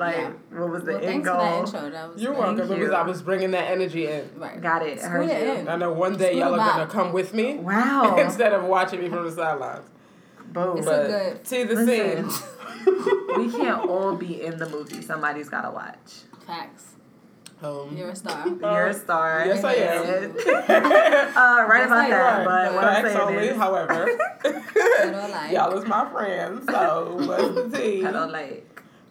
like yeah. what was the Well, end thanks for that goal? intro. That was You're good. welcome. Thank Because you. I was bringing that energy in. Right. Got it. I Screw heard it you. in. I know one day Screw y'all are gonna come with me Wow. instead of watching me from the sidelines. Boom. It's a But good- see the Listen. scene. we can't all be in the movie. Somebody's gotta watch. Facts. Um, You're a star. You're a star. yes, I am. uh, right about like that, right, but what I'm saying only. is, However, I don't like. y'all is my friends, so what's the tea? I don't like.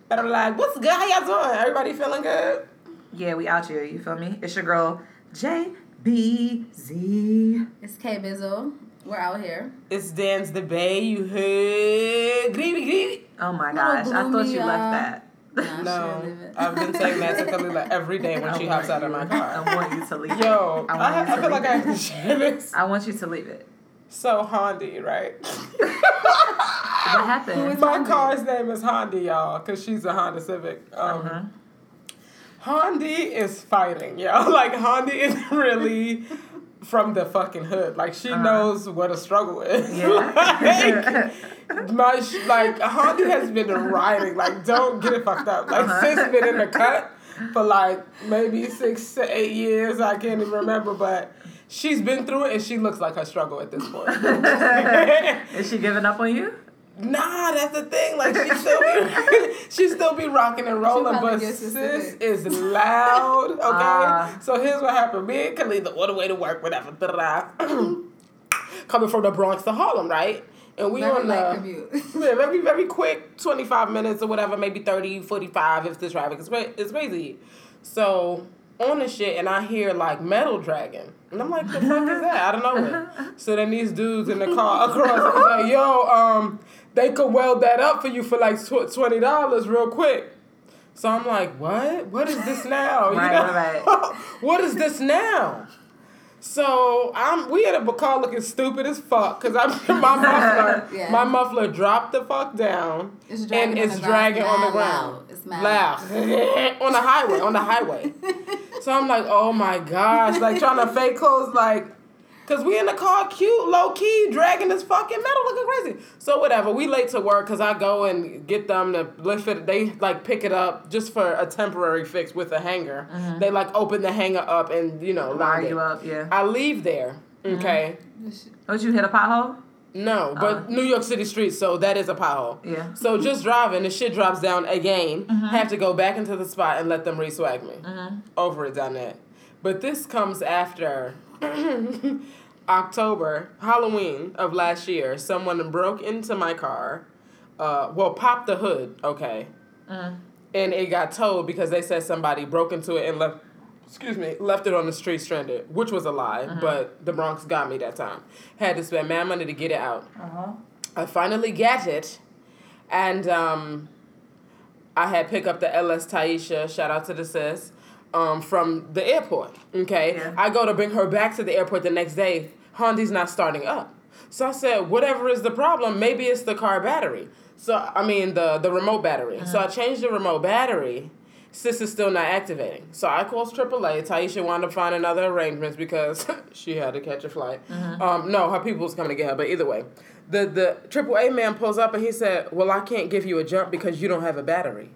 And I'm like, what's good? How y'all doing? Everybody feeling good? Yeah, we out here. You feel me? It's your girl J B Z. It's K Bizzle. We're out here. It's Dan's the Bay. You heard? Greedy, greedy. Oh my Little gosh, I thought you uh, left that. Nah, No, she'll leave it. I've been saying that to Kalila every day when she hops want out of you- my I car. want you to leave. Yo, I I, want you I, to feel like I leave have to share this. I want you to leave it. So Hondi, right? What happened? My car's name is Hondi, y'all, because she's a Honda Civic. Um, Uh-huh. Hondi is fighting, yo. Like Hondi is really from the fucking hood. Like she knows what a struggle is. Yeah. like, my like Hondi has been riding. Like don't get it fucked up. Like Uh-huh. sis been in the cut for like maybe six to eight years. I can't even remember, but. She's been through it and she looks like her struggle at this point. Is she giving up on you? Nah, that's the thing. Like she still be, she still be rocking and rolling, but sis is loud. Okay, Ah. so here's what happened. Me and Khalida on the way to work, whatever. Coming from the Bronx to Harlem, right? And we Very on the yeah, very very quick, twenty five minutes or whatever, maybe 30, 45 if the traffic is is crazy. So on the shit, and I hear like metal dragon, and I'm like, the fuck is that? I don't know it. So then these dudes in the car across, is like, yo, um, they could weld that up for you for like tw- twenty dollars real quick. So I'm like, what? What is this now? You know? right, what is this now? So I'm we in a car looking stupid as fuck because I'm my muffler Yeah. my muffler dropped the fuck down It's and it's dragging on the ground. loud. It's mad Loud. on the highway, on the highway. So I'm like, oh my gosh, like trying to fake clothes, like, cause we in the car, cute, low key, dragging this fucking metal, looking crazy. So whatever, we late to work, cause I go and get them to lift it. They like pick it up just for a temporary fix with a hanger. Mm-hmm. They like open the hanger up and you know line it. you up, yeah. I leave there. Mm-hmm. Okay. Oh, Don't you hit a pothole? No, but Uh. New York City streets, so that is a pothole. Yeah. So just driving, the shit drops down again. Mm-hmm. Have to go back into the spot and let them re-swag me. Over it down there. But this comes after October, Halloween of last year. Someone broke into my car. Uh, well, popped the hood, okay. And it got towed because they said somebody broke into it and left excuse me, left it on the street stranded, which was a lie, but the Bronx got me that time. Had to spend mad money to get it out. Uh-huh. I finally get it, and um, I had pick up the LS Taisha. Shout out to the sis. Um, from the airport. Okay, Yeah. I go to bring her back to the airport the next day. Hondi's not starting up. So I said, whatever is the problem, maybe it's the car battery. So I mean the the remote battery. So I changed the remote battery. Sis is still not activating. So I called AAA. Taisha wound up finding other arrangements because she had to catch a flight. Um, no, her people was coming to get her, but either way. The the AAA man pulls up and he said, Well, I can't give you a jump because you don't have a battery.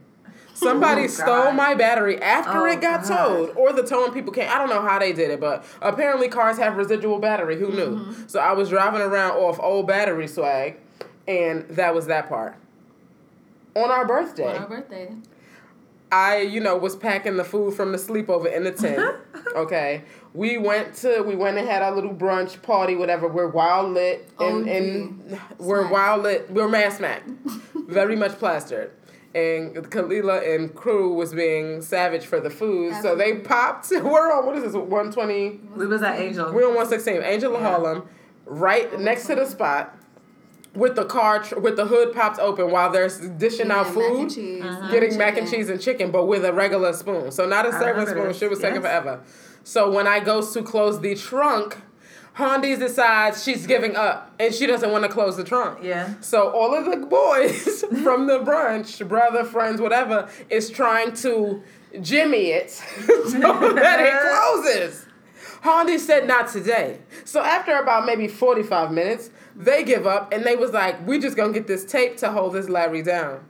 Somebody Oh, stole my battery after Oh, it got God. towed, or the towing people came. I don't know how they did it, but apparently cars have residual battery. Who knew? Mm-hmm. So I was driving around off old battery swag, and that was that part. On our birthday, On our birthday. I, you know, was packing the food from the sleepover in the tent. okay. We went to we went and had our little brunch party, whatever. We're wild lit and, and we're wild lit. We're mass smack. Very much plastered. And Kalila and crew was being savage for the food. So they popped we're on what is this, one twenty We was at Angel. we're on 116, Angel of Harlem, right next to the spot. with the car tr- with the hood popped open while they're s- dishing out Yeah, mac and food, cheese. Uh-huh. getting mac and cheese and chicken, but with a regular spoon. So not a serving spoon. this, Shit was taking yes. forever. So when I goes to close the trunk, Hondi decides she's giving up and she doesn't want to close the trunk. Yeah. So all of the boys from the brunch, brother, friends, whatever, is trying to jimmy it so that it closes. Hondi said not today. So after about maybe 45 minutes, they give up and they was like, we just gonna get this tape to hold this Larry down.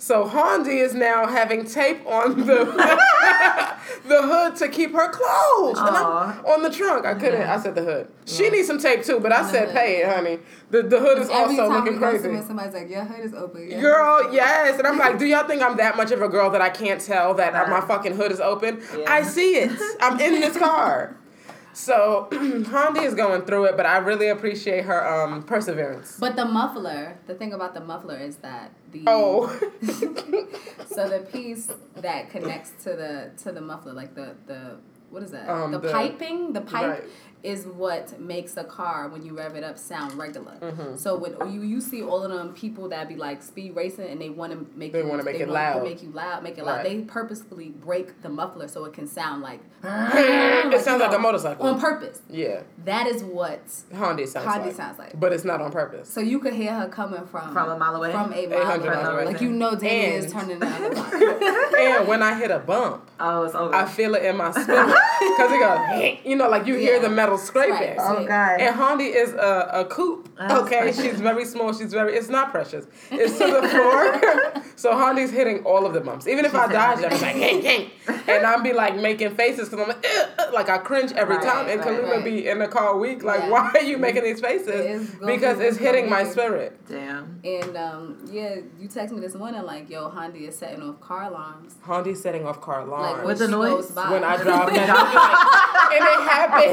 So Hondi is now having tape on the the hood to keep her closed. And I'm on the trunk. I couldn't. I said the hood. She needs some tape too, but I said pay it, honey. The the hood is also looking crazy. somebody's like, "Your hood is open." Your Girl, yes. And I'm like, do y'all think I'm that much of a girl that I can't tell that my fucking hood is open? Yeah. I see it. I'm in this car. So Hondi is going through it, but I really appreciate her um perseverance. But the muffler, the thing about the muffler is that the Oh. so the piece that connects to the to the muffler, like the the what is that? Um, the, the- piping, the pipe Right. Is what makes a car when you rev it up sound regular. Mm-hmm. So when you you see all of them people that be like speed racing and they want to make They wanna make it loud. make you loud, make it loud. Right. They purposefully break the muffler so it can sound like it sounds like a you know, motorcycle. on purpose. yeah. That is what Hondi sounds Hondi like. sounds like. But it's not on purpose. So you could hear her coming from From a mile away? From a 800 mile miles away. away. Like you know Danny And- is turning the other and when I hit a bump, Oh, it's over. I feel it in my spirit. Because it goes, you know, like you hear the metal scraping. Right. oh, God. And Hondi is a, a coupe. That's okay, precious. she's very small. She's very. It's not precious. It's to the floor. so Hondi's hitting all of the bumps. Even if I She's dodge, hitting I'm like, hey, hey, and I'm be like making faces because I'm like, "Ugh, ugh," like I cringe every Right, time. And right, Kalila right. be in the car weak. Like, Yeah. why are you making these faces? It is because be- it's it's hitting my spirit. Damn. and um, yeah, you text me this morning like, yo, Hondi is setting off car alarms. Hondi's setting off car alarms. Like when With the noise? when I drive past, I'll be like, and it happens.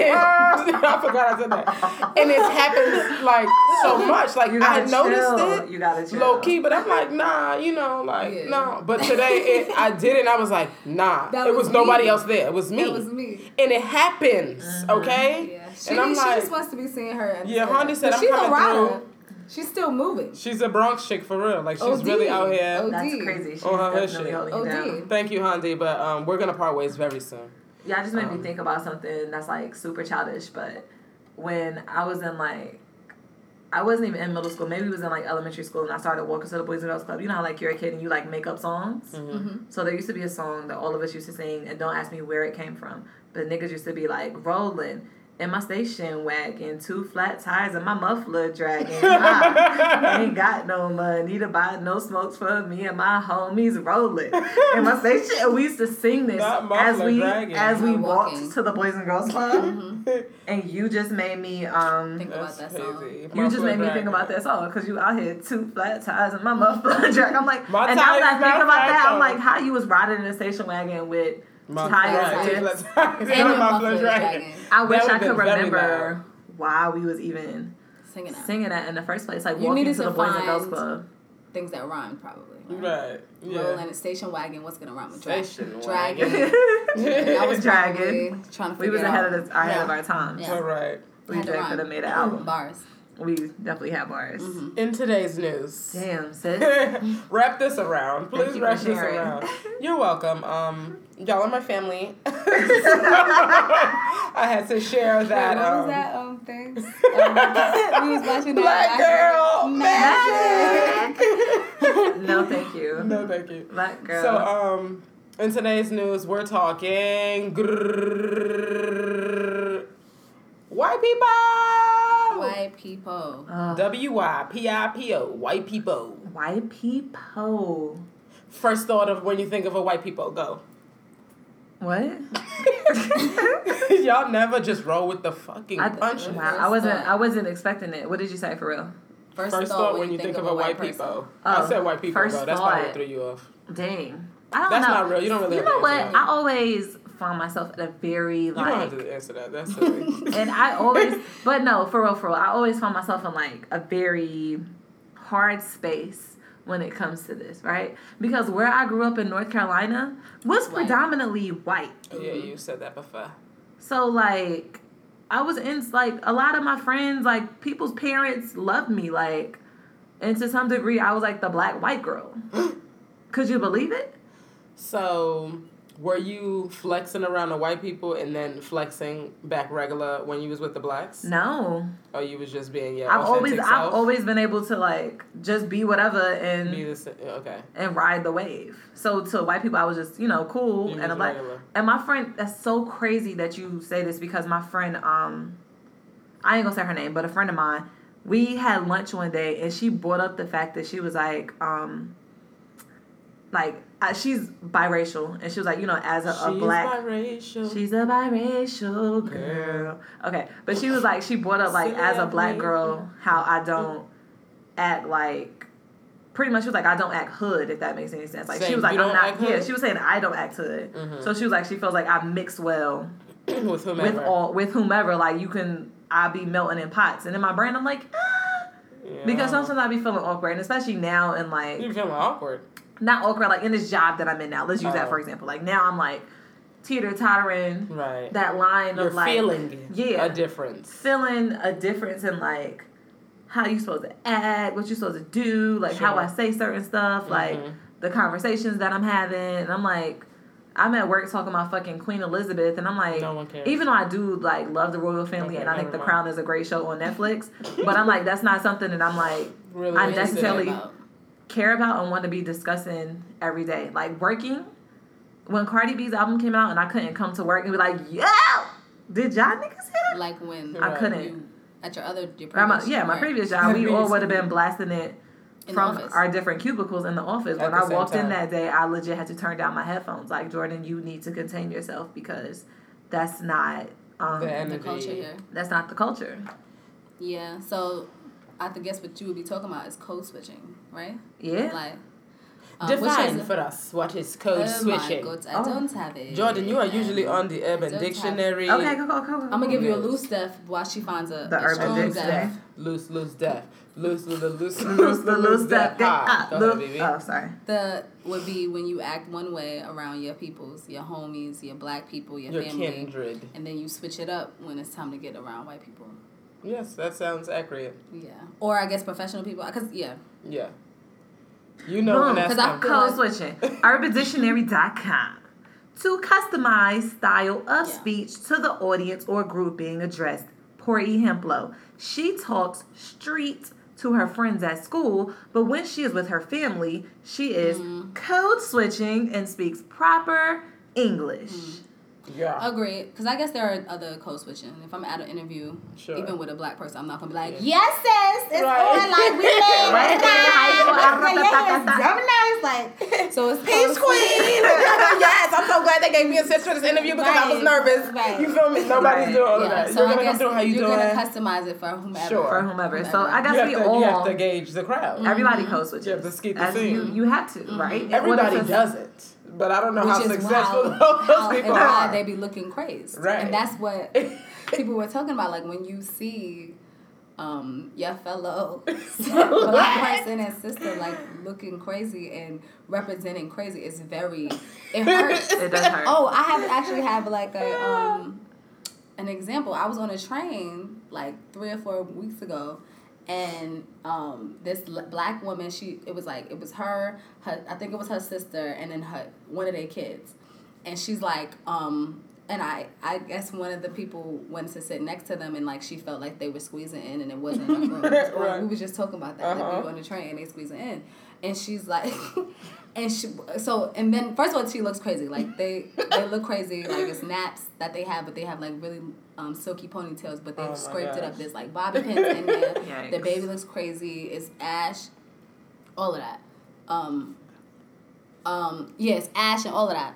I forgot I said that. And it happens like so much. Like You I gotta noticed chill. it You gotta chill. low key, but I'm like, nah, you know, like Yeah. no. But today it, I did it. and I was like, nah. That it was, was nobody me. else there. It was me. It was me. And it happens, okay? Yeah. She, And I'm she like, just wants to be seeing her. And Yeah, Hondi said, But I'm she's a coming rider. through. She's still moving. she's a Bronx chick for real. Like she's OD. really out here. OD. That's crazy. She's Oh, her definitely shit. holding OD. down. Thank you, Hondi, but um, we're gonna part ways very soon. Yeah, it just made Um, me think about something that's like super childish. But when I was in like, I wasn't even in middle school. Maybe it was in like elementary school, and I started walking to the Boys and Girls Club. You know how like you're a kid and you like make up songs. Mm-hmm. So there used to be a song that all of us used to sing, and don't ask me where it came from, but niggas used to be like rolling. In my station wagon, two flat tires and my muffler dragging. I ain't got no money to buy no smokes for me and my homies rolling. In my station, and we used to sing this as we dragging. as we walked walking. to the Boys and Girls Club. And you just made me um Think about that song. crazy. you just Muffler made me think about that song because you out here two flat tires and my muffler drag. I'm like, My and now that I think not about flat, that, I'm like, how you was riding in a station wagon with My tires. right, in. let's- let's- And muffler the muffler dragging. dragging. I wish I could remember why we was even Singing out. singing that in the first place. Like You walking needed to the Boys and Girls find- Club. Things that rhyme probably. Right. Yeah. Rolling a station wagon. What's gonna rhyme with drag? Station Dragging. wagon. I was dragon. trying to We was ahead out. of the, ahead Yeah. of our time. Yeah. All right. We Had to could rhyme. have made an album. Bars. We definitely have ours. In today's news. Damn, sis. wrap this around. Please wrap this around. You're welcome. Um, y'all are my family. I had to share that. what um, was that um thing? Um, we was watching Black that girl Magic. magic. no, thank you. no, thank you. Black girl. So, um, in today's news, we're talking grrrr, white people. White people. Ugh. W Y P I P O. White people. White people. First thought of when you think of a white people, go. What? Y'all never just roll with the fucking I, punches. wow, I wasn't. I wasn't expecting it. What did you say for real? First, First thought when you think, of a white person. people. Oh, I said white people, first though. That's why I thought. threw you off. Dang. I don't That's know. not real. You don't really You know what? answer. I always find myself at a very You don't like, have to answer that. That's silly. and I always, but no, for real, for real, I always find myself in like a very hard space when it comes to this, right? Because where I grew up in North Carolina was White. predominantly white. Oh, yeah, you said that before. So like I was in like a lot of my friends, like people's parents loved me. Like and to some degree, I was like the black white girl. Could you believe it? So, were you flexing around the white people and then flexing back regular when you was with the blacks? No, Or you was just being yeah. I've always authentic I've always been able to like just be whatever and be the okay. and ride the wave. So to white people, I was just you know cool You and black. And my friend, that's so crazy that you say this because my friend, um, I ain't gonna say her name, but a friend of mine, we had lunch one day and she brought up the fact that she was like, um, like uh, she's biracial and she was like, you know, as a, a She's black. biracial. She's a biracial girl. Okay, but she was like, she brought up like as a black girl how I don't act like. Pretty much, she was like, I don't act hood, if that makes any sense. Like she was like, you I'm don't Yeah, hood? she was saying I don't act hood. So she was like, she feels like I mix well with whomever. with all with whomever. Like you can, I be melting in pots, and in my brain, I'm like, ah. Yeah. because sometimes I be feeling awkward, and especially now and like you feeling awkward. Not awkward, like in this job that I'm in now. Let's use that Oh. for example. Like now, I'm like teeter tottering Right. that line You're of like feeling yeah, a difference. feeling a difference in like how you supposed to act, what you supposed to do, like how I say certain stuff, like Mhm. the conversations that I'm having, and I'm like. I'm at work talking about fucking Queen Elizabeth, and I'm like, No even though I do like love the royal family, Okay, and I think The mind. Crown is a great show on Netflix, but I'm like, that's not something that I'm like Really I necessarily-. Care about and want to be discussing every day. Like working, when Cardi B's album came out and I couldn't come to work and be like, yo, did y'all niggas hear that? Like when I Right. couldn't. you at your other your Or my- yeah, my previous job, we all would have been blasting it in from our different cubicles in the office. At When the I same walked in that day, I legit had to turn down my headphones. Like Jordan, you need to contain yourself because that's not um, The the culture here. that's not the culture. Yeah, so I think guess what you would be talking about is code switching, right? Yeah. Like um, Define for us what is code oh switching. My God, I Oh. don't have it. Jordan, you are usually on the Urban Dictionary. okay, go go go. go. I'm gonna give you a loose death while she finds a, The a Urban Dictionary. death. Loose, loose, death. Loose, loose, loose, Loose, the loose step. Ah, Ah, go ahead, baby. Oh, sorry. The would be when you act one way around your peoples, your homies, your black people, your, Your family, kindred. and then you switch it up when it's time to get around white people. Yes, that sounds accurate. Yeah, or I guess professional people. Cause yeah, Yeah. You know when Boom, that's because I time. feel Code like- switching. UrbanDictionary.com. To customize style of Yeah. speech to the audience or group being addressed. Poor E. Hemplo. She talks street to her friends at school, but when she is with her family, she is Mm-hmm. code switching and speaks proper English. Mm-hmm. Yeah. Agreed, because I guess there are other code switching. If I'm at an interview, Sure. even with a black person, I'm not gonna be like, "Yes, sis, it's Right. on like we made Right it there, how you tonight." are, Yes, like, so it's Peace code queen. yes, I'm so glad they gave me a sis for this interview because I was nervous. right. You feel me? Nobody's Right. doing all of Yeah, that. so you're I gonna guess come through how you you're doing. gonna customize it for whomever. Sure. For whomever. So I guess we to, all you have to gauge the crowd. Mm-hmm. everybody code switches. You have to skeet the scene. You, you have to, mm-hmm. right? Everybody does it, but I don't know how which is successful why, those how, people and why are. they be looking crazy. Right. And that's what people were talking about. Like when you see um, your fellow black person and sister like looking crazy and representing crazy, it's very it hurts. It does hurt. Oh, I have actually have like a um an example. I was on a train like three or four weeks ago, and um this l- black woman. She it was like it was her. Her I think it was her sister, and then her one of their kids, and she's like um. And I, I guess one of the people went to sit next to them, and like she felt like they were squeezing in, and it wasn't enough room. Or Right. We were just talking about that. Like Uh-huh. we were on the train, and they squeezing in, and she's like, and she so and then first of all she looks crazy like they they look crazy like it's naps that they have but they have like really um, silky ponytails but they've Oh my scraped it up gosh. there's like bobby pins in there Yikes. the baby looks crazy it's ash all of that um um yes ash and all of that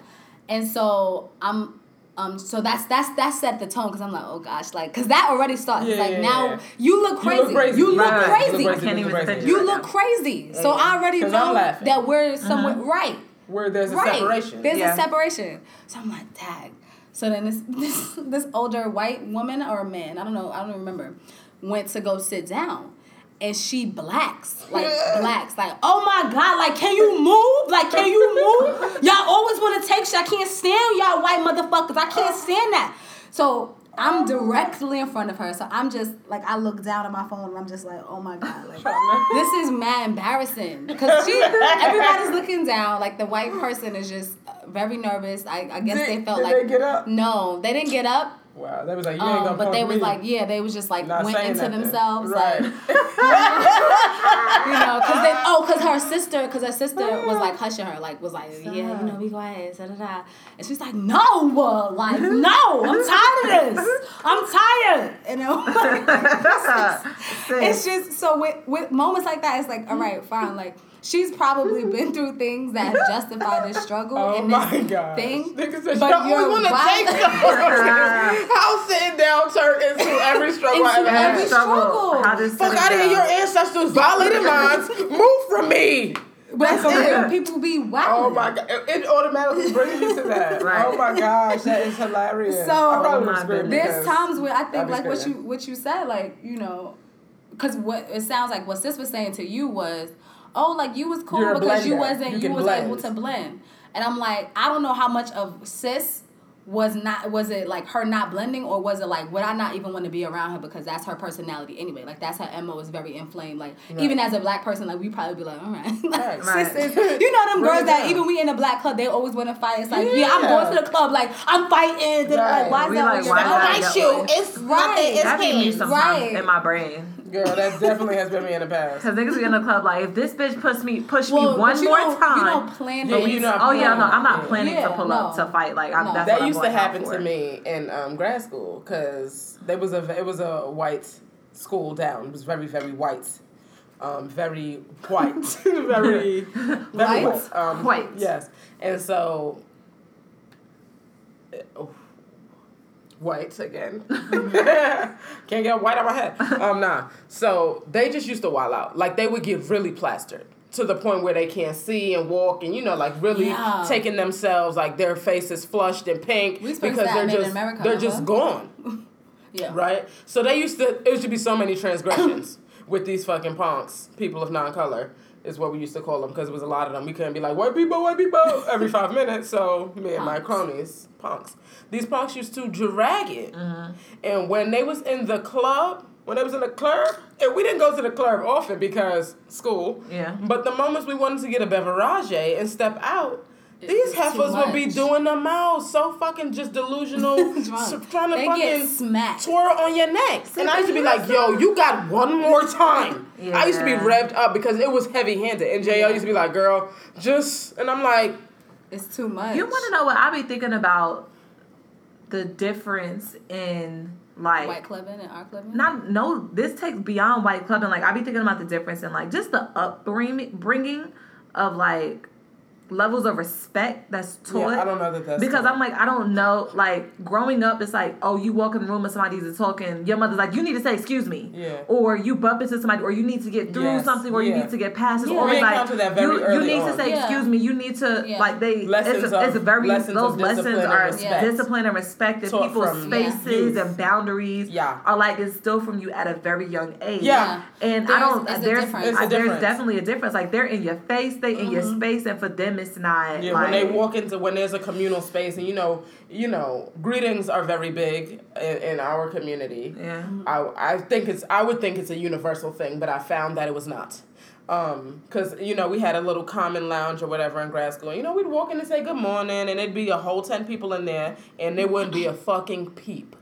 and so i'm um, so that's that's that set the tone because I'm like, oh gosh, like, because that already starts. Yeah, like yeah, now yeah. you look You crazy. look crazy. You look Right, right. crazy. You look Can't even crazy. You look crazy. So I already know that we're somewhere right. Where there's a Right. separation. There's Yeah. a separation. So I'm like, tag. So then this, this this older white woman or man, I don't know, I don't remember, went to go sit down. And she blacks, like blacks, like, oh my god, like, can you move? Like, can you move? Y'all always want to take shit. I can't stand y'all white motherfuckers. I can't stand that. So I'm oh. directly in front of her, so I'm just like I look down at my phone and I'm just like, oh my god, like this is mad embarrassing because she everybody's looking down. Like the white person is just very nervous. I, I guess Did- they felt did like they get up? no, they didn't get up. Wow, they was like, you ain't Um, gonna but they was me. like, yeah, they was just like Not went into nothing. themselves, right. like you know, because they oh, because her sister, because her sister was like hushing her, like was like, yeah, you know, be quiet, da da da, and she's like, no, uh, like no, I'm tired of this, I'm tired, you know. it's just so with with moments like that, it's like, all right, fine, like. She's probably been through things that justify justified this struggle Oh and my this god. thing. Niggas said, but you you're always want to right. take them. How sitting down turn into every struggle I Into ever every had. struggle. How does Fuck out of here, your ancestors violated mines. Move from me. But for real, people be wild. Oh my god, it, it automatically brings me to that. Right. Oh my gosh, that is hilarious. So- Oh would my scream goodness. There's times where I think I'd like what you what you said, like you know, because what it sounds like what sis was saying to you was, oh, like you was cool You're because you wasn't You you, was blend. able to blend, and I'm like, I don't know how much of sis was not was it like her not blending or was it like would I not even want to be around her because that's her personality anyway like that's her mo is very inflamed like even as a black person like we probably be like all right like, Right. sis you know them girls that even we in a black club they always want to fight it's like yeah, I'm going to the club like I'm fighting Right. like why is We that like, on your why phone? not? my that shoe. way. It's Right. nothing. It's That be me pink. sometimes Right. in my brain. Girl, that definitely has been me in the past. Cause niggas be in the club like, if this bitch push me, push Well, me one more time. you don't plan Yeah, it. you know, oh yeah, no, I'm not planning Yeah, to pull up to fight. Like, I'm, No. that's that what I'm used to happen to me in um, grad school because there was a it was a white school down. It was very very white, um, very white, very very White? white. Um, White. Yes, and so. oh, White again. Can't get white on my head. Um, nah. So they just used to wild out. Like they would get really plastered to the point where they can't see and walk and you know like really Yeah. taking themselves like their face is flushed and pink We because they're just America, they're huh? just gone Yeah. right so they used to it used to be so many transgressions with these fucking punks people of non-color is what we used to call them because it was a lot of them. We couldn't be like white people white people every five minutes. So me and my cronies punks. These punks used to drag it. Mm-hmm. and when they was in the club when they was in the club and we didn't go to the club often because school. Yeah. but the moments we wanted to get a beverage and step out these heifers would be doing them out so fucking just delusional, Drunk. trying to They fucking get smacked. twirl on your neck. and I used to be like, yo, you got one more time. I used to be revved up because it was heavy handed. And JL used to be like, girl, just, and I'm like, It's too much. You want to know what I be thinking about? The difference in like white clubbing and our clubbing? not no this takes beyond white clubbing like i be thinking about the difference in like just the upbringing bringing of like levels of respect that's taught yeah, I don't know that that's because true. I'm like I don't know like growing up it's like oh you walk in the room and somebody's talking your mother's like you need to say excuse me Yeah. or you bump into somebody or you need to get through Yes, something or you need to get past this Yeah. or We it's like encounter that very you, you need on. to say Yeah. excuse me you need to Yeah. like they Lessons it's, a, it's a very lessons those lessons are respect. discipline and respect and Taught people's from spaces youth. and boundaries Yeah. are like instilled from you at a very young age Yeah. and I There's- don't it's a there's difference. It's a I- there's definitely a difference like they're in your face they in your mm-hmm. space and for them it's not Yeah, like, when they walk into when there's a communal space, and you know, you know, greetings are very big in, in our community. yeah I I think it's I would think it's a universal thing, but I found that it was not. Um, cause you know we had a little common lounge or whatever in grad school. You know we'd walk in and say good morning, and it'd be a whole ten people in there, and there wouldn't be a fucking peep.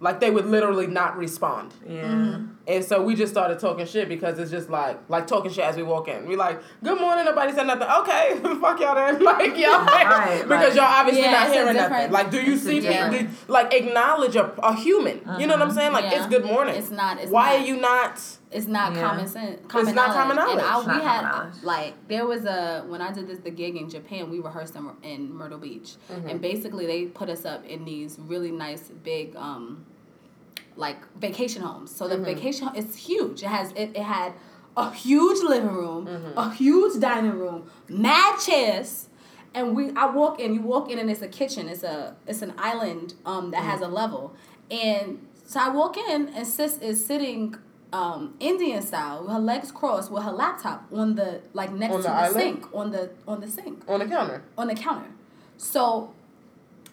Like they would literally not respond. yeah And so we just started talking shit because it's just like like talking shit as we walk in. We like, good morning, nobody said nothing. Okay, fuck y'all then. Like y'all Right, because right. y'all obviously Yeah, not hearing different- nothing. Like, do you it's see people? do- Like acknowledge a, a human. You know what I'm saying? Like Yeah. it's good morning. It's not- it's Why not. are you not? It's not Yeah. common sense. Common not common And knowledge. I, not we had knowledge. like there was a when I did this the gig in Japan, we rehearsed in, in Myrtle Beach, Mm-hmm. and basically they put us up in these really nice big um like vacation homes. So the Mm-hmm. vacation it's huge. It has it, it had a huge living room, Mm-hmm. a huge dining room, mad chairs. And we, I walk in. You walk in, and it's a kitchen. It's a, it's an island um, that has a Mm-hmm. level. And so I walk in, and sis is sitting um, Indian style, with her legs crossed, with her laptop on the like next On to the the, sink, on the on the sink, On the counter. on the counter. So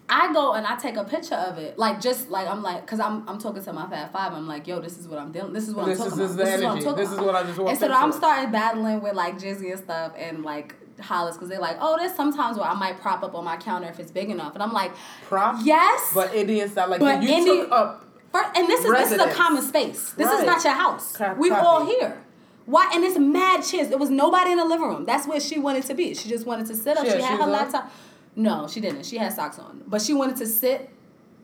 I go and I take a picture of it, like just like I'm like, cause I'm I'm talking to my Fat Five. I'm like, yo, this is what I'm dealing. This is what This I'm is- talking this is about. the this is what I'm talking This is about. what I just walked And so. I'm starting battling with like Jizzy and stuff, and like Hollis cause they're like, oh, there's sometimes where I might prop up on my counter if it's big enough, and I'm like, Prop? yes, But Indian style, like But you Indian- took up. First, and this is this is a common space. This Right. is not your house. Crap, we crappy. all here. Why? And it's mad chance. There was nobody in the living room. That's where she wanted to be. She just wanted to sit up. She She, had shoes her laptop. No, she didn't. She had socks on, but she wanted to sit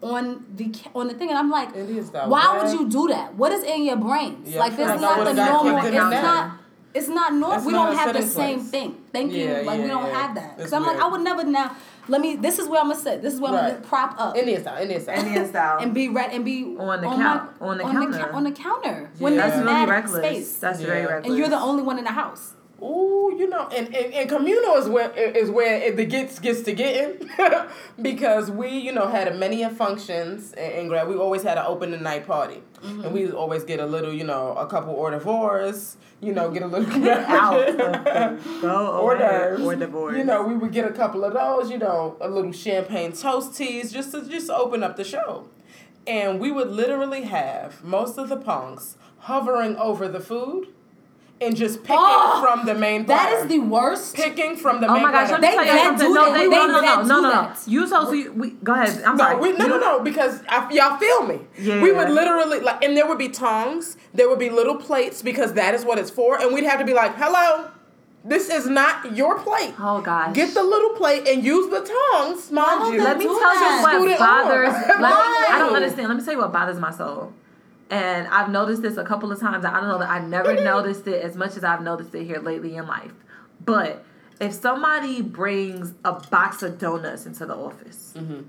on the on the thing. And I'm like, Indian style, why man. would you do that? What is in your brains? Yeah, like this is not the normal. It's in not. It's not normal. That's We not don't have the sitting same thing. Thank you. Yeah, like we don't yeah. have that. It's Because I'm like. I would never now. Let me. This is where I'm gonna sit. This is where I'm gonna prop up Indian style, Indian style. Indian style. and be red and be On the my- count- on the counter. cou- on the counter when Yeah. there's That's really reckless. space, That's Yeah. very reckless. and you're the only one in the house. Ooh, you know, and, and, and communal is where is where it, the gets gets to getting because we, you know, had many of functions in, in grad. We always had an open the night party, Mm-hmm. and we always get a little, you know, a couple hors d'oeuvres, you know, get a little out of the go hors d'oeuvres. or divorce. You know, we would get a couple of those, you know, a little champagne toast teas just to just open up the show. And we would literally have most of the punks hovering over the food and just picking Oh, from the main That platter. is the worst. picking from the main. Oh main my gosh! platter. Let me They tell you something. do No, that. they, They no, no, dead no, do no, no, no. You so, so we go ahead. I'm No, sorry. we, no, no, no, because I, y'all feel me. Yeah. We would literally like, and there would be tongs, there would be little plates because that is what it's for, and we'd have to be like, "Hello, this is not your plate. Oh gosh. Get the little plate and use the tongs, mind you." Let me tell you what bothers. Let me, I don't understand. Let me tell you what bothers my soul. And I've noticed this a couple of times. I don't know that I never noticed it as much as I've noticed it here lately in life. But if somebody brings a box of donuts into the office, mm-hmm.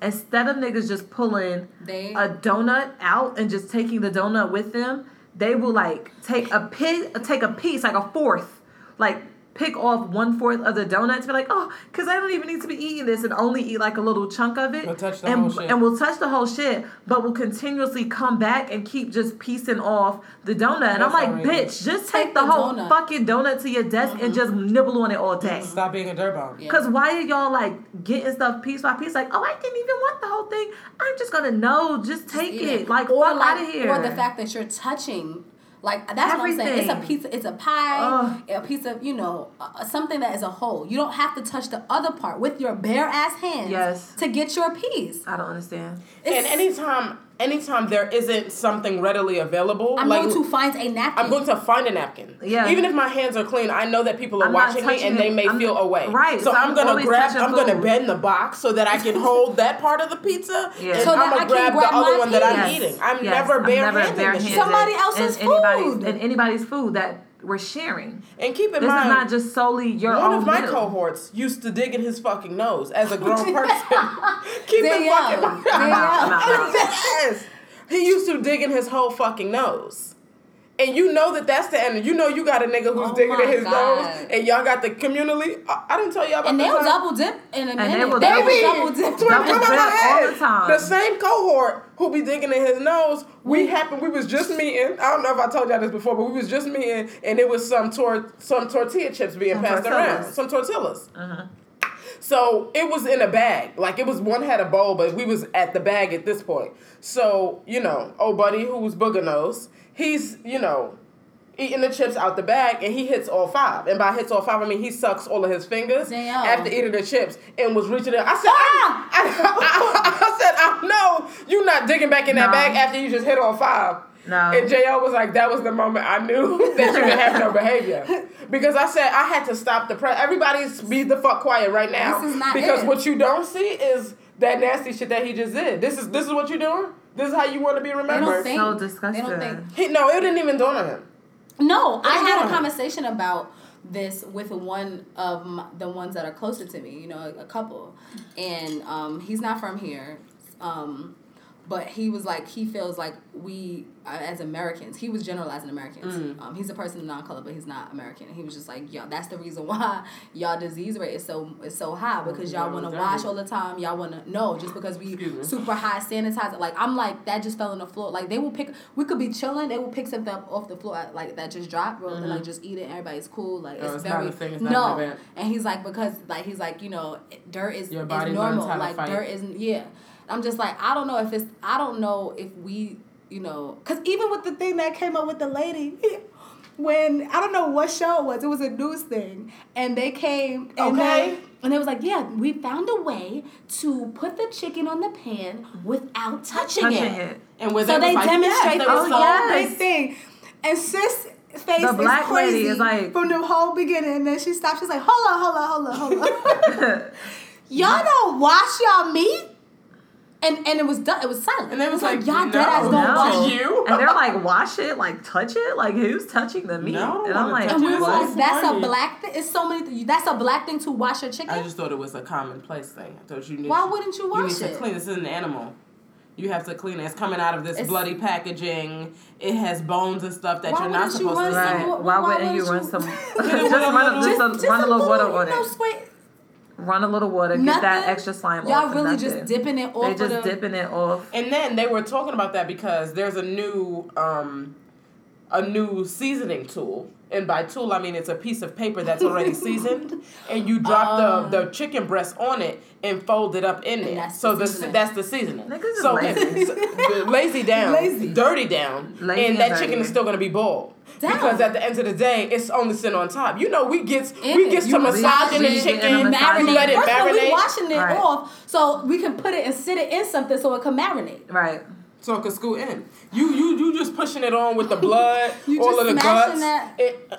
instead of niggas just pulling They- a donut out and just taking the donut with them, they will like take a pig, take a piece, like a fourth, like pick off one fourth of the donut to be like, oh, because I don't even need to be eating this and only eat like a little chunk of it. We'll touch the and, whole shit. and we'll touch the whole shit, but we'll continuously come back and keep just piecing off the donut. And I'm like, outrageous. bitch, just Take take the, the whole donut. fucking donut to your desk and just nibble on it all day. Stop being a dirtball. Yeah. Cause why are y'all like getting stuff piece by piece? Like, oh, I didn't even want the whole thing. I'm just gonna know. Just take eat it. Like, or fuck like, out of here. or the fact that you're touching. Like that's what I'm saying. It's a Everything. piece. It's a pie. Ugh. A piece of you know uh, something that is a whole. You don't have to touch the other part with your bare ass hands. Yes. To get your piece. I don't understand. And anytime, anytime there isn't something readily available, I'm like going to find a napkin. I'm going to find a napkin. Yeah. Even if my hands are clean, I know that people are I'm watching me touching and they may I'm- feel away. right, So, so I'm I'm gonna grab. I'm gonna bend the box so that I can hold that part of the pizza, Yeah. and So I'm that I gonna can grab, grab the other one that I'm piece. eating. I'm Yes, never I'm barehanded. barehanded Somebody else's anybody's, food. and anybody's food that we're sharing. And keep in This mind, is not just solely your one own of my cohorts used to dig in his fucking nose as a grown person. keep it Danielle. fucking. I'm out, I'm yes. He used to dig in his whole fucking nose. And you know that that's the end. You know you got a nigga who's Oh digging in his God. nose, and y'all got the communally. I, I didn't tell y'all about and the they'll double dip in a minute. they will They double- will double dip. Twin, Double come on dip my all head. the time. The same cohort who be digging in his nose. We happened. We was just meeting. I don't know if I told y'all this before, but we was just meeting, and it was some tor- some tortilla chips being Some passed tortillas. around. Some tortillas. Uh-huh. So it was in a bag. Like it was one had a bowl, but we was at the bag at this point. So, you know, old buddy who was booger nose, he's, you know, eating the chips out the bag and he hits all five. And by hits all five I mean he sucks all of his fingers Damn. after eating the chips and was reaching in. I said ah! I, I, I said, I know you're not digging back in that No. bag after you just hit all five. No. And JL was like, that was the moment I knew that you didn't have no behavior. Because I said I had to stop the press. Everybody's be the fuck quiet right now. This is not because it. what you don't see is that nasty shit that he just did. This is this is what you're doing? This is how you want to be They don't remembered? think. So They disgusting. don't think. He, no, it didn't even dawn on him. No, I had a conversation about this with one of my, the ones that are closer to me. You know, a, couple, and um, he's not from here. Um, but he was like he feels like we uh, as Americans he was generalizing Americans. Mm. Um, he's a person of non-color, but he's not American. And he was just like, yo, that's the reason why y'all disease rate is so is so high because y'all want to wash all the time. Y'all want to no, just because we super high sanitizer. Like I'm like that just fell on the floor. Like they will pick. We could be chilling. They will pick something up off the floor like that just dropped, and like just eat it. Everybody's cool. Like Mm-hmm. Oh, it's, it's very thing, it's no. an. And he's like because like he's like you know dirt is Your is normal. Like dirt isn't yeah. I'm just like I don't know if it's I don't know if we you know because even with the thing that came up with the lady. When I don't know what show it was, it was a news thing, and they came and Okay. they, and it was like, yeah, we found a way to put the chicken on the pan without touching, Touching it. it. And with it So they like, demonstrate yes, this Oh, whole yes. big thing. And sis face The is black lady crazy is like- from the whole beginning. And then she stops. She's like, hold on, hold on, hold on, hold on. y'all don't wash y'all meat. And and it was done. It was silent. And they was It's like, y'all no, dead ass don't no. wash. You? and they're like, wash it, like touch it, like who's touching the meat? No, and I'm like, And we it. were what? like, that's a black thing. It's so many. Th- that's a black thing to wash your chicken. I just thought it was a commonplace thing. I thought you need Why wouldn't you wash You wash need to clean. This is an animal. You have to clean it. It's coming out of this It's- bloody packaging. It has bones and stuff that you're not wouldn't you supposed to some- eat. Right. Why- Why, why wouldn't you wouldn't run some? just a run a, little- just, just, a, run a little water on you know, it. Spray- Run a little water. Get that extra slime Y'all off. and really just dipping it off. They just the, dipping it off. And then they were talking about that because there's a new um, a new seasoning tool. And by tool I mean it's a piece of paper that's already seasoned, and you drop the, the chicken breast on it and fold it up in And there. that's so the the that's the seasoning. Niggas so, lazy. so- lazy down, Lazy. dirty down, Lazy and and that chicken is still gonna be boiled. Down. Because at the end of the day, it's only sitting on top. You know, we get In we it. get You some really massaging the leave it in a chicken, massage- let it First of all, we marinate. washing it Right. off so we can put it and sit it in something so it can marinate. Right. So it could scoot in. You you you just pushing it on with the blood, all of the guts, that- it,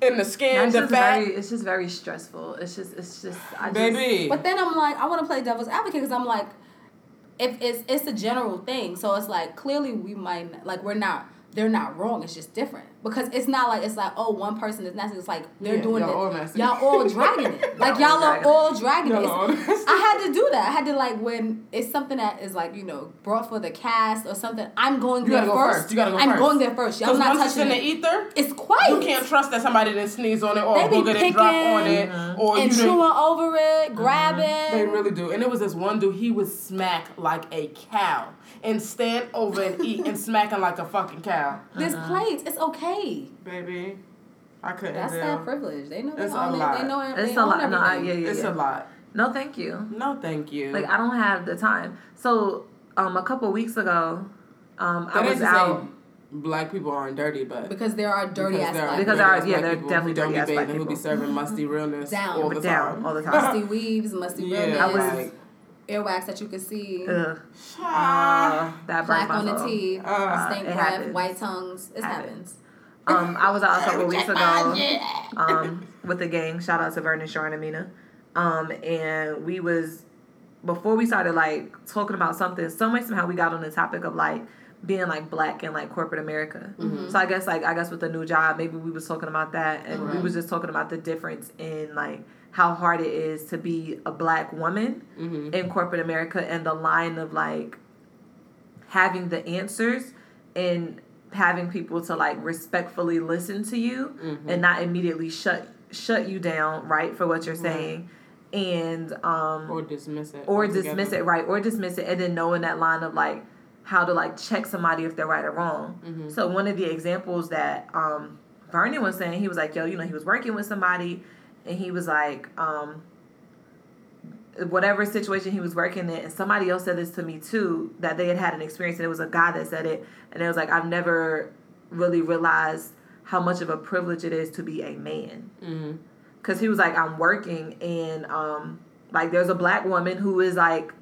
in the skin, That's the fat. very. It's just very stressful. It's just. It's just. I just, Baby. But then I'm like, I want to play devil's advocate because I'm like, if it's it's a general thing, so it's like clearly we might like we're not they're not wrong. It's just different because it's not like it's like oh one person is nasty. It's like they're Yeah, doing y'all all it. nasty. Y'all all dragging it. Like Y'all y'all are dragging all dragging it. Y'all all It's- nasty. I had to do that. I had to like when it's something that is like you know brought for the cast or something. I'm going You there gotta go first. first. You gotta go I'm first. going there first. Y'all not once it's in touching the ether, It's quiet. you can't trust that somebody didn't sneeze on it or They be booger didn't drop on it picking or you and didn't. chewing over it, uh-huh. grabbing. They really do. And it was this one dude, he would smack like a cow and stand over and eat and smacking like a fucking cow. There's plates. It's okay. Baby, I couldn't That's do. that privilege. They know they It's a own it. lot. They know it. It's they a own lot. No, I, yeah, yeah, It's yeah. a lot. No, thank you. No, thank you. Like I don't have the time. So, um, a couple weeks ago, um, that I was to out. black people aren't dirty, but Because there are dirty because ass there are black Because there are- yeah, black there are definitely don't be dirty-ass black bathing, who be serving musty realness Down. all the But down time. all the time. musty weaves, musty Yeah, realness, I was- like, earwax that you can see, Ugh, uh, that black on the teeth, Uh, stank it breath, white tongues. It Happens. happens. Um, I was out a couple weeks ago. um, with the gang. Shout out to Vernon, Shaw, and Amina. Um, and we was before we started like talking about something. Some way somehow we got on the topic of like being like black in like corporate America. So I guess like I guess with the new job, maybe we was talking about that, and we was just talking about the difference in like how hard it is to be a black woman Mhm. in corporate America, and the line of like having the answers and having people to like respectfully listen to you and not immediately shut shut you down right for what you're saying and um or dismiss it, or altogether. dismiss it right or dismiss it and then knowing that line of like how to like check somebody if they're right or wrong Mm-hmm. so one of the examples that um vernon was saying he was like yo you know he was working with somebody and he was like um whatever situation he was working in and somebody else said this to me too that they had had an experience and it was a guy that said it and it was like i've never really realized how much of a privilege it is to be a man Mhm. because he was like i'm working and um like there's a black woman who is like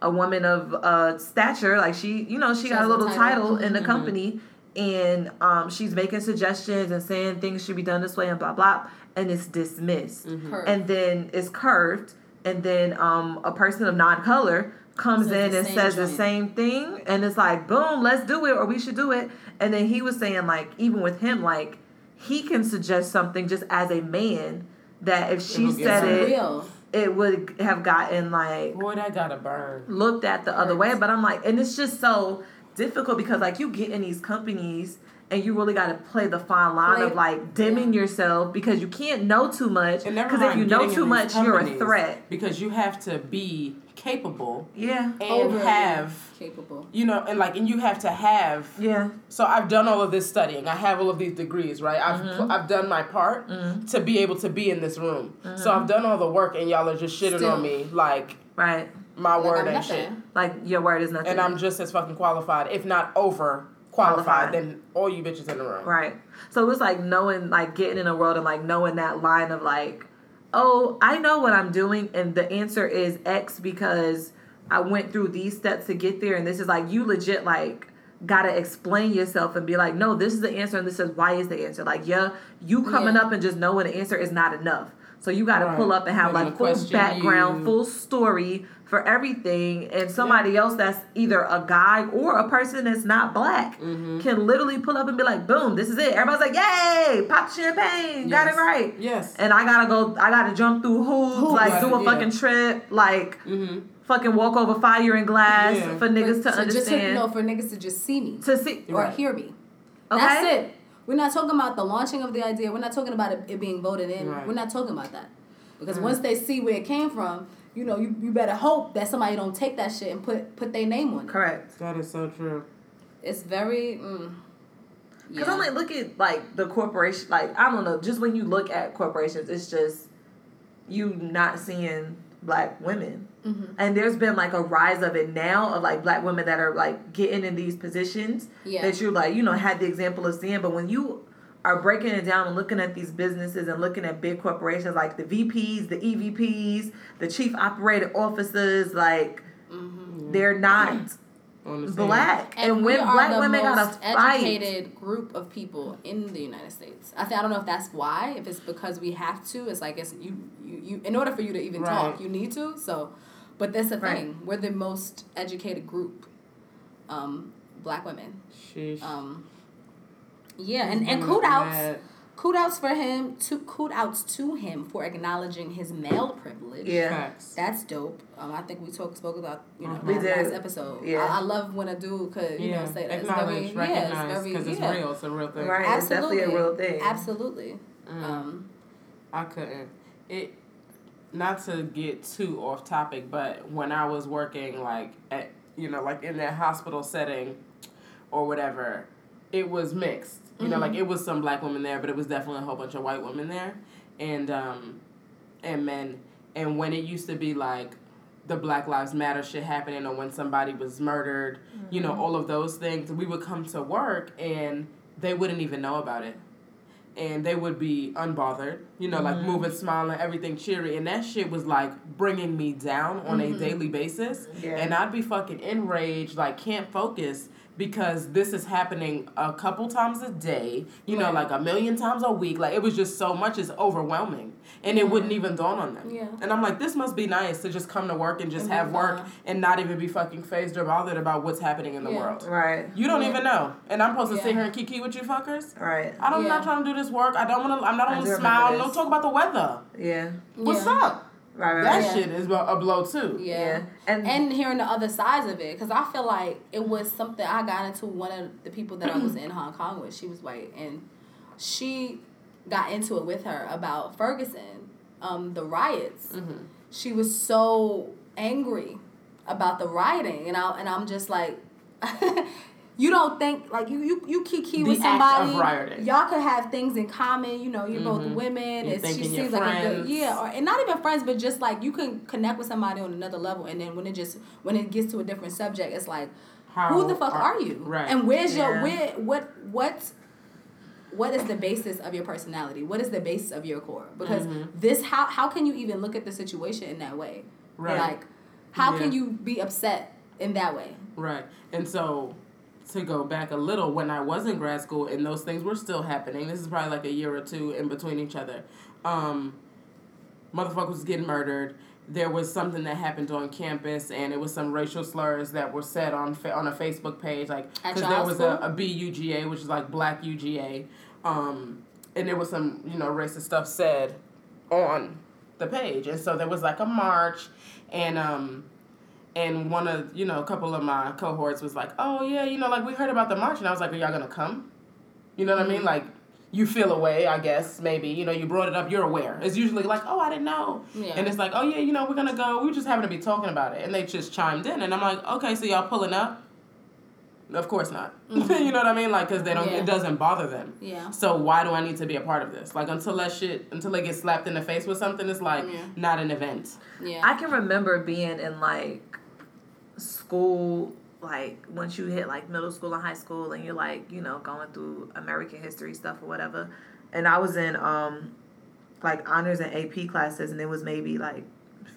a woman of uh stature like she you know she, She got a little title. title, in the company and um she's making suggestions and saying things should be done this way and blah blah and it's dismissed Curved. and then it's curved and then um a person of non-color comes Says in and same says the same thing and it's like boom let's do it or we should do it and then he was saying like even with him like he can suggest something just as a man that if she It'll said it real. it would have gotten like Boy, that gotta burn. looked at the other way. But I'm like, and it's just so difficult because like you get in these companies and you really got to play the fine line Play- of like dimming yourself because you can't know too much. And never Because if you know too much, you're a threat. Because you have to be capable Yeah. and Overly have capable. you know, and like, and you have to have. Yeah. So I've done all of this studying. I have all of these degrees, right? I've Mm-hmm. I've done my part to be able to be in this room. So I've done all the work, and y'all are just shitting Still. on me like Right. My Like, word ain't shit. Like your word is nothing. And I'm just as fucking qualified, if not over qualified, Qualified. than all you bitches in the room. Right. So it's like knowing, like getting in a world and like knowing that line of like, oh, I know what I'm doing, and the answer is X because I went through these steps to get there, and this is like you legit like gotta explain yourself and be like, no, this is the answer, and this is why is the answer. Like, yeah, you coming Yeah. up and just knowing the answer is not enough. So you gotta Right. pull up and have like full background, you. full story for everything, and somebody else that's either a guy or a person that's not black Mm-hmm. can literally pull up and be like, "Boom, this is it." Everybody's like, "Yay, pop champagne, got it right." Yes. And I gotta go. I gotta jump through hoops, like do a Yeah. fucking trip, like Mm-hmm. fucking walk over fire and glass Yeah. for niggas to So just to, understand. no, for niggas to just see me to see, or Right. hear me. okay, That's it. We're not talking about the launching of the idea. We're not talking about it, it being voted in. Right. We're not talking about that. Because once they see where it came from, you know, you, you better hope that somebody don't take that shit and put put their name on it. Correct. That is so true. It's very. Mm, Because yeah. I'm like, look at like the corporation. Like I don't know. Just when you look at corporations, it's just you not seeing black women. Mm-hmm. And there's been like a rise of it now of like black women that are like getting in these positions Yeah. that you like, you know, had the example of seeing. But when you are breaking it down and looking at these businesses and looking at big corporations like the VPs, the EVPs, the chief operating officers, like Mm-hmm. they're not On the same- black. And, we when are black the women gotta most fight. educated group of people in the United States. I think I don't know if that's why. If it's because we have to, it's like it's you you, you in order for you to even talk, you need to. So, but that's the Right. thing. We're the most educated group, um, black women. Sheesh. Um, yeah, and and kudos, mad. kudos for him. To kudos to him for acknowledging his male privilege. Yeah. Facts. That's dope. Um, I think we talked spoke about you know. We last, did. last episode. Yeah. I, I love when a dude could you yeah. know say that it's Acknowledge, very yeah, it's very because it's yeah. real. It's a real thing. Right. It's definitely Absolutely, a real thing. Absolutely. Mm. Um, I couldn't. It not to get too off topic, but when I was working like at you know like in that hospital setting or whatever, it was mixed. You know, like mm-hmm. it was some black women there, but it was definitely a whole bunch of white women there, and um, and men. And when it used to be like the Black Lives Matter shit happening, or when somebody was murdered, you know, mm-hmm. all of those things, we would come to work and they wouldn't even know about it and they would be unbothered, you know, like mm-hmm. moving, smiling, everything cheery. And that shit was like bringing me down on a daily basis. Yeah. And I'd be fucking enraged, like can't focus because this is happening a couple times a day, you know, like a million times a week. Like it was just so much, it's overwhelming. And it wouldn't even dawn on them. Yeah. And I'm like, this must be nice to just come to work and just And have work on. and not even be fucking phased or bothered about what's happening in the Yeah. world. Right. You don't Yeah. even know. And I'm supposed to sit here and kiki with you fuckers? Right. I don't, I'm not trying to do this work. I don't want to. I'm not I on to smile. this. Don't talk about the weather. Yeah. What's yeah. up? Right. Right. That right. Yeah. shit is a a blow too. Yeah. Yeah. And- And hearing the other sides of it, because I feel like it was something I got into one of the people that I was in Hong Kong with. She was white, and she got into it with her about Ferguson, um, the riots. Mm-hmm. She was so angry about the rioting, and I and I'm just like. You don't think like you you you kiki The with act of somebody. Y'all could have things in common. You know, you're both Mhm. women. You're It's, she seems like a good friends. yeah, or and not even friends, but just like you can connect with somebody on another level, and then when it just when it gets to a different subject, it's like, How who the fuck are, you? Right. And where's Yeah. your where what what what is the basis of your personality? What is the basis of your core? Because this how how can you even look at the situation in that way? Right. Like, how can you be upset in that way? Right. And so to go back a little, when I was in grad school and those things were still happening, this is probably like a year or two in between each other. Um, motherfuckers getting murdered. There was something that happened on campus, and it was some racial slurs that were said on fa- on a Facebook page, like because there was school? a, a BUGA, which is like Black UGA, um, and there was some you know racist stuff said on the page, and so there was like a march, and um, and one of you know a couple of my cohorts was like, oh yeah, you know, like we heard about the march, and I was like, are y'all gonna come? You know what I mean? Mm-hmm. Like you feel away, I guess maybe you know you brought it up, you're aware. It's usually like, oh, I didn't know, Yeah. and it's like, oh yeah, you know, we're gonna go. We just happen to be talking about it, and they just chimed in, and I'm like, okay, so y'all pulling up. Of course not. Mm-hmm. you know what I mean? Like, cause they don't. Yeah. It doesn't bother them. Yeah. So why do I need to be a part of this? Like until that shit, until they get slapped in the face with something, it's like Yeah. not an event. Yeah. I can remember being in like school, like once you hit like middle school and high school, and you're like, you know, going through American history stuff or whatever. And I was in um, like honors and AP classes, and it was maybe like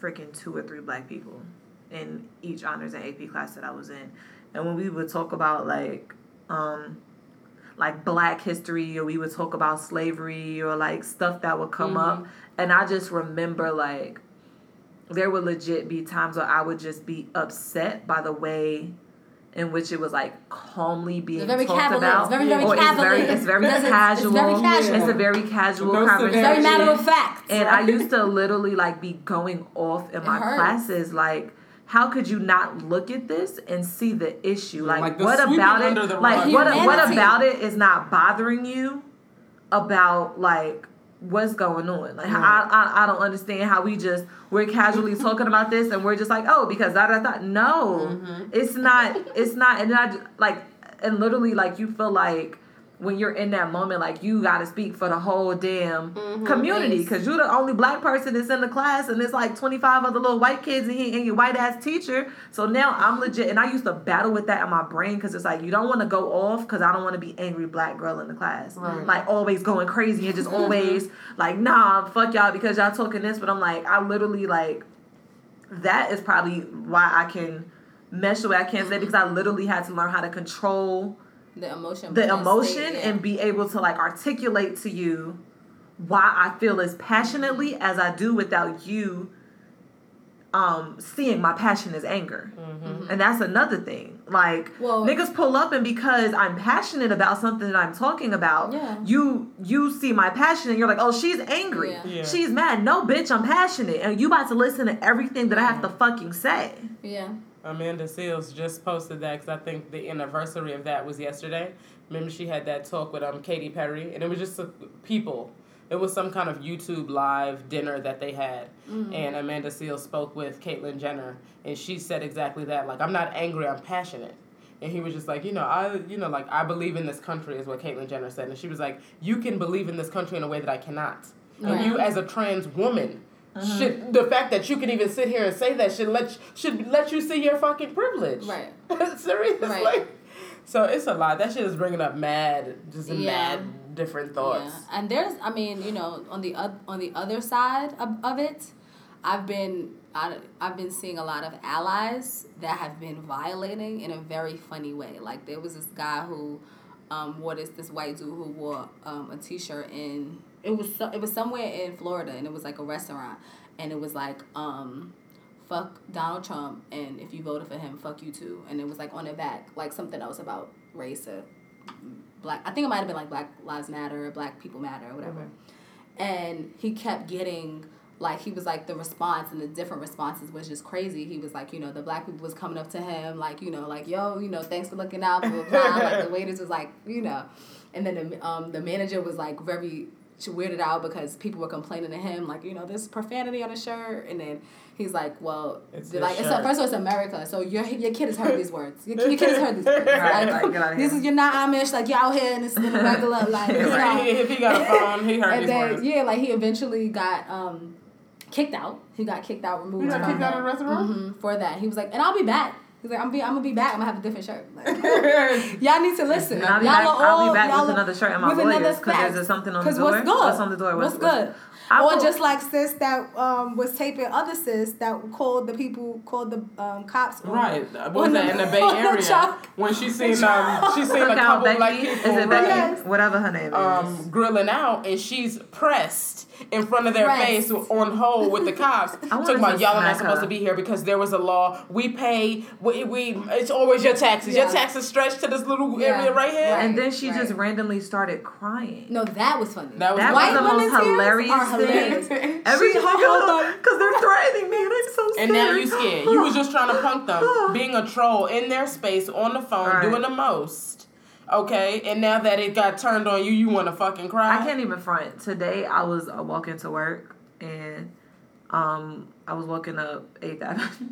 freaking two or three black people in each honors and AP class that I was in. And when we would talk about like, um, like black history or we would talk about slavery or like stuff that would come up and i just remember like there would legit be times where i would just be upset by the way in which it was like calmly being very talked cavalier. about It's very, very or it's very it's very Because it's- it's casual very casual. it's a very casual No conversation Very matter of fact. and I used to literally like be going off in my hurts. classes like how could you not look at this and see the issue? Like, like the what about it? under the Like what what about it is not bothering you about like what's going on? Like I, I I don't understand how we just we're casually talking about this and we're just like oh because da da da. No, mm-hmm. it's not. It's not. And then I like and literally like you feel like when you're in that moment like you got to speak for the whole damn mm-hmm. community because you're the only black person that's in the class and it's like 25 other little white kids and, he, and your white ass teacher. So now i'm legit and i used to battle with that in my brain because it's like you don't want to go off because i don't want to be angry black girl in the class. Like always going crazy and just always like nah fuck y'all because y'all talking this but i'm like i literally like that is probably why i can mesh the way i can say because i literally had to learn how to control the emotion. the emotion state, and be able to like articulate to you why I feel as passionately as I do without you um seeing my passion as anger. And that's another thing. Like Well- niggas pull up and because I'm passionate about something that I'm talking about, Yeah. you you see my passion and you're like, "Oh, she's angry. Yeah. Yeah. She's mad." No, bitch, I'm passionate. And you about to listen to everything that I have to fucking say. Yeah. Amanda Seales just posted that because I think the anniversary of that was yesterday. Remember, she had that talk with um Katy Perry, and it was just uh, people. It was some kind of YouTube live dinner that they had, and Amanda Seales spoke with Caitlyn Jenner, and she said exactly that. Like, I'm not angry, I'm passionate. And he was just like, you know, I, you know, like I believe in this country is what Caitlyn Jenner said, and she was like, you can believe in this country in a way that I cannot, and you as a trans woman. Should the fact that you can even sit here and say that should let should let you see your fucking privilege, Right. Seriously. Right. So it's a lot. That shit is bringing up mad, just Yeah. mad different thoughts. Yeah, and there's, I mean, you know, on the oth- on the other side of, of it, I've been I, I've been seeing a lot of allies that have been violating in a very funny way. Like there was this guy who um, wore this this white dude who wore um, a t-shirt in it was so, it was somewhere in Florida and it was like a restaurant and it was like um, fuck Donald Trump and if you voted for him fuck you too and it was like on the back like something else about race or black I think it might have been like Black Lives Matter or Black People Matter or whatever. And he kept getting like he was like the response and the different responses was just crazy. He was like, you know, the black people was coming up to him like, you know, like, yo, you know, thanks for looking out, blah blah blah. like the waiters was like, you know. And then the um the manager was like very weirded out because people were complaining to him like, you know, there's profanity on his shirt and then he's like, well, It's they're like, it's shirt. first of all, it's America, so your your kid has heard these words. Your, your kid has heard these words. Right, like, like, this here. is you're not Amish, like you're out here and this is in the regular like. it's not- He- if he got a phone, he heard and these then words. yeah, like he eventually got um kicked out. He got kicked out, removed. He got from kicked out of the restaurant? Mhm, for that. He was like, and I'll be back. He's like, I'm be, I'm gonna be back. I'm gonna have a different shirt. Like, y'all need to listen. I'll be y'all back, are I'll all- be back y'all with another shirt and my with another lawyers because fact. there's something on the door. What's good? What's on the door? What's, What's, good? I or just like sis that um, was taping other sis that called the people called the um, cops. on- Right. What was that in the Bay on the Area? When she seen um she seen a couple Becky. black Is people it Becky? Yes. Whatever her name is. um grilling out and she's pressed in front of their Pressed. face on hold with the cops. wanna Talking about y'all are not supposed to be here because there was a law. We pay. we, we it's always your taxes. Your taxes stretch to this little Yeah. area right here. Right. And then she just randomly started crying. No, that was funny. That was That White was the most hilarious are hilarious. thing. Every She- time hold on. because they're threatening me and I'm so scared. And now you scared. You was just trying to punk them, being a troll in their space on the phone, Right. doing the most. Okay, and now that it got turned on you, you want to fucking cry. I can't even front. Today I was uh, walking to work and um I was walking up Eighth Avenue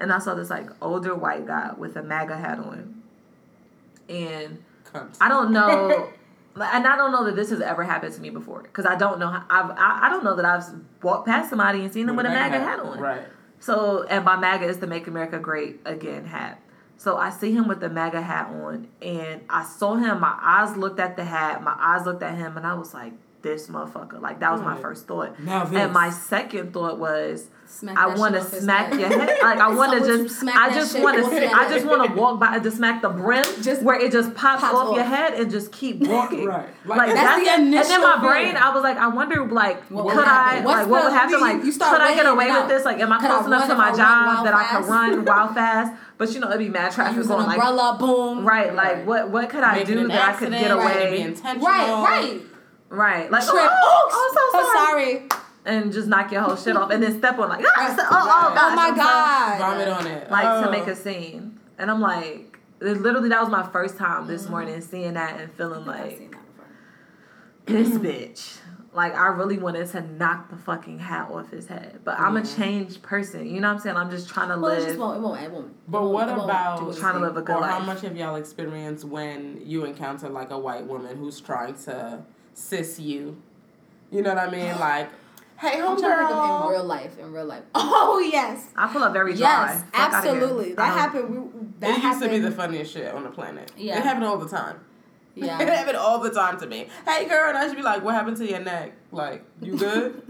and I saw this like older white guy with a MAGA hat on. And I don't know and I don't know that this has ever happened to me before because I don't know how, I've I, I don't know that I've walked past somebody and seen them with a MAGA hat on. Right. So, and by MAGA is the Make America Great Again hat. So I see him with the MAGA hat on, and I saw him. My eyes looked at the hat. My eyes looked at him, and I was like, "This motherfucker!" Like that was my first thought. Now this. And my second thought was, Smack I want to shit off his smack head. your head. Like I want to just, smack I just want to I just want to walk by and just smack the brim, Just where it just pops, pops off, your head and just keep walking. Right. Like, Like, that's the initial And then my brain. I was like, I wonder, like, What could would I. What's like, what would happen? Like, you start could I get away with this? Like, am I Could I close enough to my job wild that I could run wild fast? But you know, it'd be mad traffic going. Like, umbrella, boom. right, like, what, what could I do that I could accident, get right, it'd be away? Right, right. Right, like, Trip. oh, oh, so I'm sorry. sorry. and just knock your whole shit off, and then step on like, ah, Right. oh, oh, Oh my god. Vomit on it. like oh. to make a scene, and I'm like, literally, that was my first time this Mm-hmm. morning seeing that and feeling like seen that before. this bitch. Like I really wanted to knock the fucking hat off his head, but I'm a Yeah. changed person. You know what I'm saying? I'm just trying to Well, it just won't. It won't. It won't. But it won't- what about- do Trying to live a good or how much have y'all experienced when you encounter like a white woman who's trying to sis you? You know what I mean? Like, hey, I'm trying to think of in real life. In real life. Oh yes. I pull up very dry. Yes, Fuck outta here. absolutely. That I happened. We, that It used to be the funniest shit on the planet. Yeah. It happened all the time. Yeah it Yeah. happened all the time to me. Hey, girl, and I should be like, what happened to your neck? Like, you good?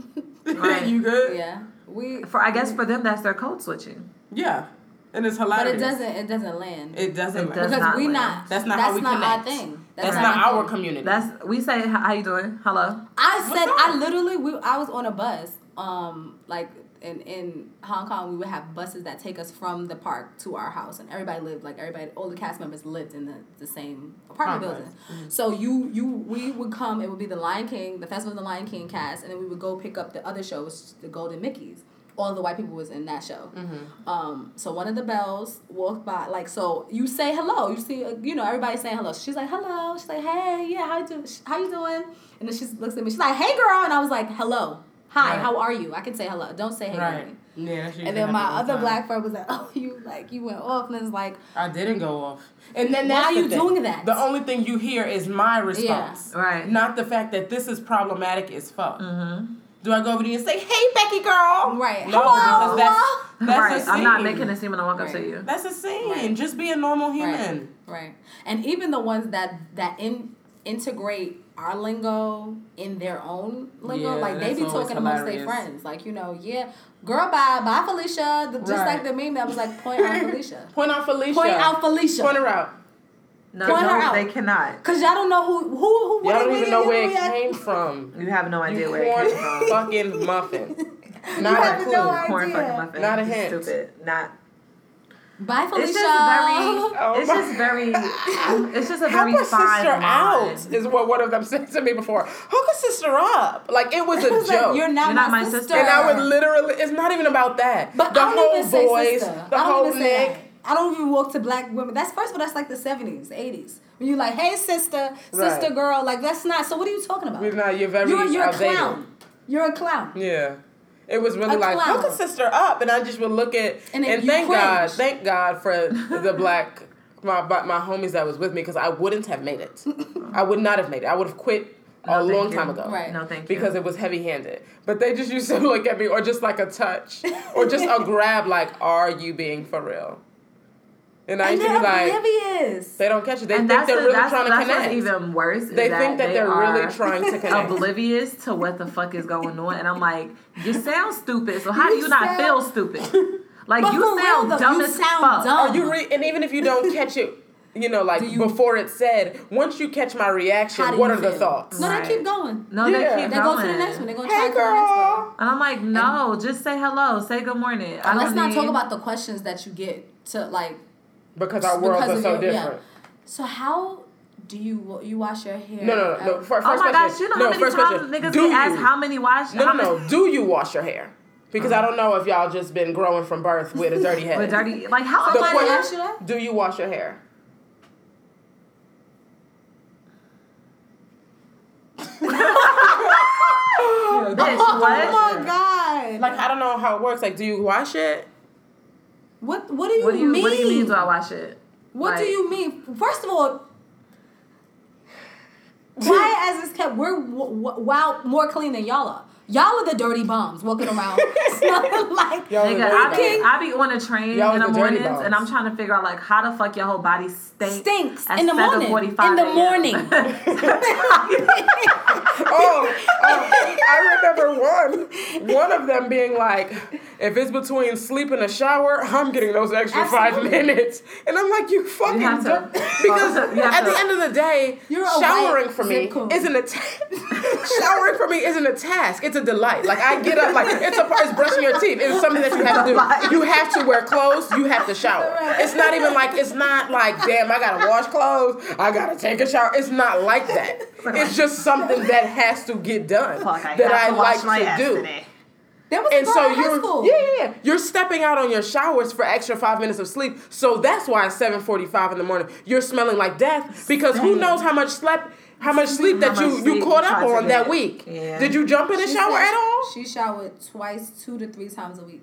Right. you good? yeah. We. For I guess for them that's their code switching. Yeah. And it's hilarious, But hilarious. it doesn't. It doesn't land. It doesn't. It matter. does because not we land. not. That's not that's how we not connect. our thing. That's, not our community. That's we say how you doing? Hello. I said? I literally we I was on a bus um like in in Hong Kong we would have buses that take us from the park to our house and everybody lived like everybody all the cast members lived in the, the same apartment Complex. building. So you you we would come it would be the Lion King the Festival of the Lion King cast and then we would go pick up the other shows the Golden Mickeys. All the white people was in that show. Um, so one of the bells walked by, like so. You say hello. You see, uh, you know, everybody saying hello. She's like hello. She's like hey, yeah, how you do? How you doing? And then she looks at me. She's like hey, girl, and I was like hello, hi, Right. how are you? I can say hello. Don't say hey, right. girl. Yeah, And then my happens all the other time. black friend was like, oh, you like you went off, and it's like, I didn't go off. And then now that's are the you thing. doing that? The only thing you hear is my response. Right. Not the fact that this is problematic as fuck. Mm-hmm. Do I go over to you and say, "Hey, Becky girl"? Right. No, Hello. that's that's right. a scene. I'm not making a scene when I walk up to you. That's a scene. Right. Just be a normal human. Right. Right. And even the ones that that in integrate our lingo in their own lingo, Yeah, like they be talking amongst their hilarious. friends, like you know, yeah, girl, bye, bye, Felicia. The, just Right. like the meme that was like, point out Felicia. Point out Felicia. Point out Felicia. Point her out. No, Point her no, out. they cannot. Cause y'all don't know who who who. Y'all don't even know where it at. came from. You have no idea You where it came from. fucking muffin. You Not a have clue. no Corn idea. fucking muffin. Not a hint. Stupid. Not. Bye, Felicia. It's just very. Oh it's my- just very. It's just a Help very her fine sister line. out is what one of them said to me before. Hook a sister up. Like it was a It was like, joke. you're not, You're my, not my sister. sister. and I would literally it's not even about that. But the I don't whole even say boys, sister. the I don't whole even say Nick. that. I don't even walk to black women. That's first of all, that's like the seventies, eighties. When you're like, hey sister, sister Right. girl, like that's not. So what are you talking about? We're not, you're very You're you're a clown. You're a clown. Yeah. It was really A like clown. hook a sister up, and I just would look at And and, then you thank God, thank God for the black my my my homies that was with me because I wouldn't have made it. I would not have made it. I would have quit a No, thank long you. time ago. Right. No, thank you. Because it was heavy handed. But they just used to look at me or just like a touch or just a grab like, are you being for real? And I And used to they're be like, oblivious. they don't catch it. They and think that's they're the- really that's, trying to connect. what's even worse. is they think that they they're really trying to connect. oblivious to what the fuck is going on, and I'm like, you sound stupid. So how do You you not feel stupid? Like But you for real sound though, dumb you as sound fuck. dumb. Or you re- and even if you don't catch it, you know, like you- before it said, once you catch my reaction, How do what you are the feel? thoughts? No, Right. they keep going. No, Yeah. they keep They going. They go to the next one. They're gonna try Hey to the next one. girl. And I'm like, no, just say hello, say good morning. Let's don't talk about the questions that you get to like. Because our worlds because are of so your- yeah. different. So how do you you wash your hair? No, no, no. no. Um, Fir- First Oh my question. gosh, you know no, how many first times question. niggas Do get you? asked how many wash? No, how no, many, no. Do you wash your hair? Because I don't know if y'all just been growing from birth with a dirty head. With dirty, like how The question- asked you that? Do you wash your hair? Bitch, Oh what? my god! Like I don't know how it works. Like, do you wash it? What what do you What do you mean? What do you mean? Do I wash it? What do you mean? First of all, why as this kept, we're w- w- wow more clean than y'all are. Y'all are the dirty bums walking around smelling like. Y'all Nigga, are I dirty be. I be on a train Y'all in the was the mornings, and. I'm trying to figure out like how the fuck your whole body stinks. Stinks at in the morning. In the morning. oh, oh, I remember one, one of them being like, if it's between sleep and a shower, I'm getting those extra five minutes. And I'm like, you fucking have to- Because you have at the end of the day, You're showering for me isn't a ta- showering for me isn't a task. It's a delight. Like I get up, like it's a part. It's brushing your teeth. It's something that you have to do. You have to wear clothes. You have to shower. It's not even like it's not like damn. I gotta wash clothes. I gotta take a shower. It's not like that. It's just something that has to get done Fuck, I that I to like my to do. today. That was And so in you're yeah, yeah, yeah. You're stepping out on your showers for extra five minutes of sleep. So that's why at seven forty five in the morning you're smelling like death because who knows how much slept how much sleep How that you much you sleep caught up on that get. week. Yeah. Did you jump in the She shower said at all? She showered twice, two to three times a week.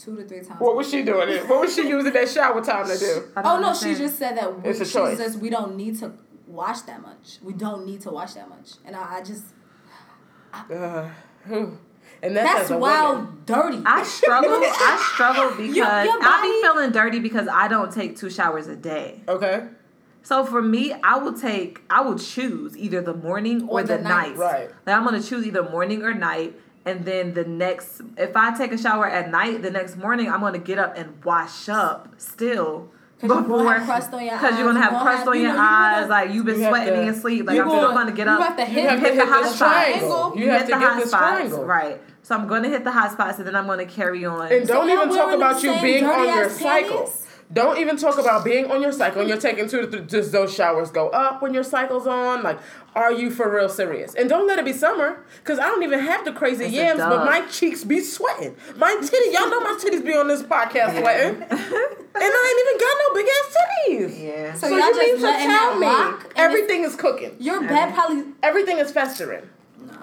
Two to three times. What was she doing? It? What was she using that shower time to do? Oh no, she just said that we, It's a she choice. says we don't need to wash that much. We don't need to wash that much, and I, I just Uh, whew. and that's, that's wild, woman. dirty. I struggle. I struggle because your I body- be feeling dirty because I don't take two showers a day. Okay. So for me, I will take. I will choose either the morning or, Or the, the night. night. Right. Like I'm gonna choose either morning or night, and then the next. If I take a shower at night, the next morning I'm gonna get up and wash up still. 'Cause you gonna have crust on your Because you're gonna eyes, have crust have- on you your know, you eyes, gonna- like you've been You sweating to- in your sleep. Like you I'm gonna- still gonna get you up. have to hit- You have to hit hit the hot this spots. You You have hit to the get hot this spots, right? So I'm gonna hit the hot spots, and then I'm gonna carry on. And don't y'all even talk about you being on your dirty-ass cycle. Panties? Don't even talk about being on your cycle and you're taking two to three. Does those showers go up when your cycle's on? Like, are you for real serious? And don't let it be summer, because I don't even have the crazy It's yams, but my cheeks be sweating. My titty, y'all know my titties be on this podcast sweating. and I ain't even got no big ass titties. yeah. So So, y'all you just mean to tell me everything is cooking? Your bed probably Everything is festering.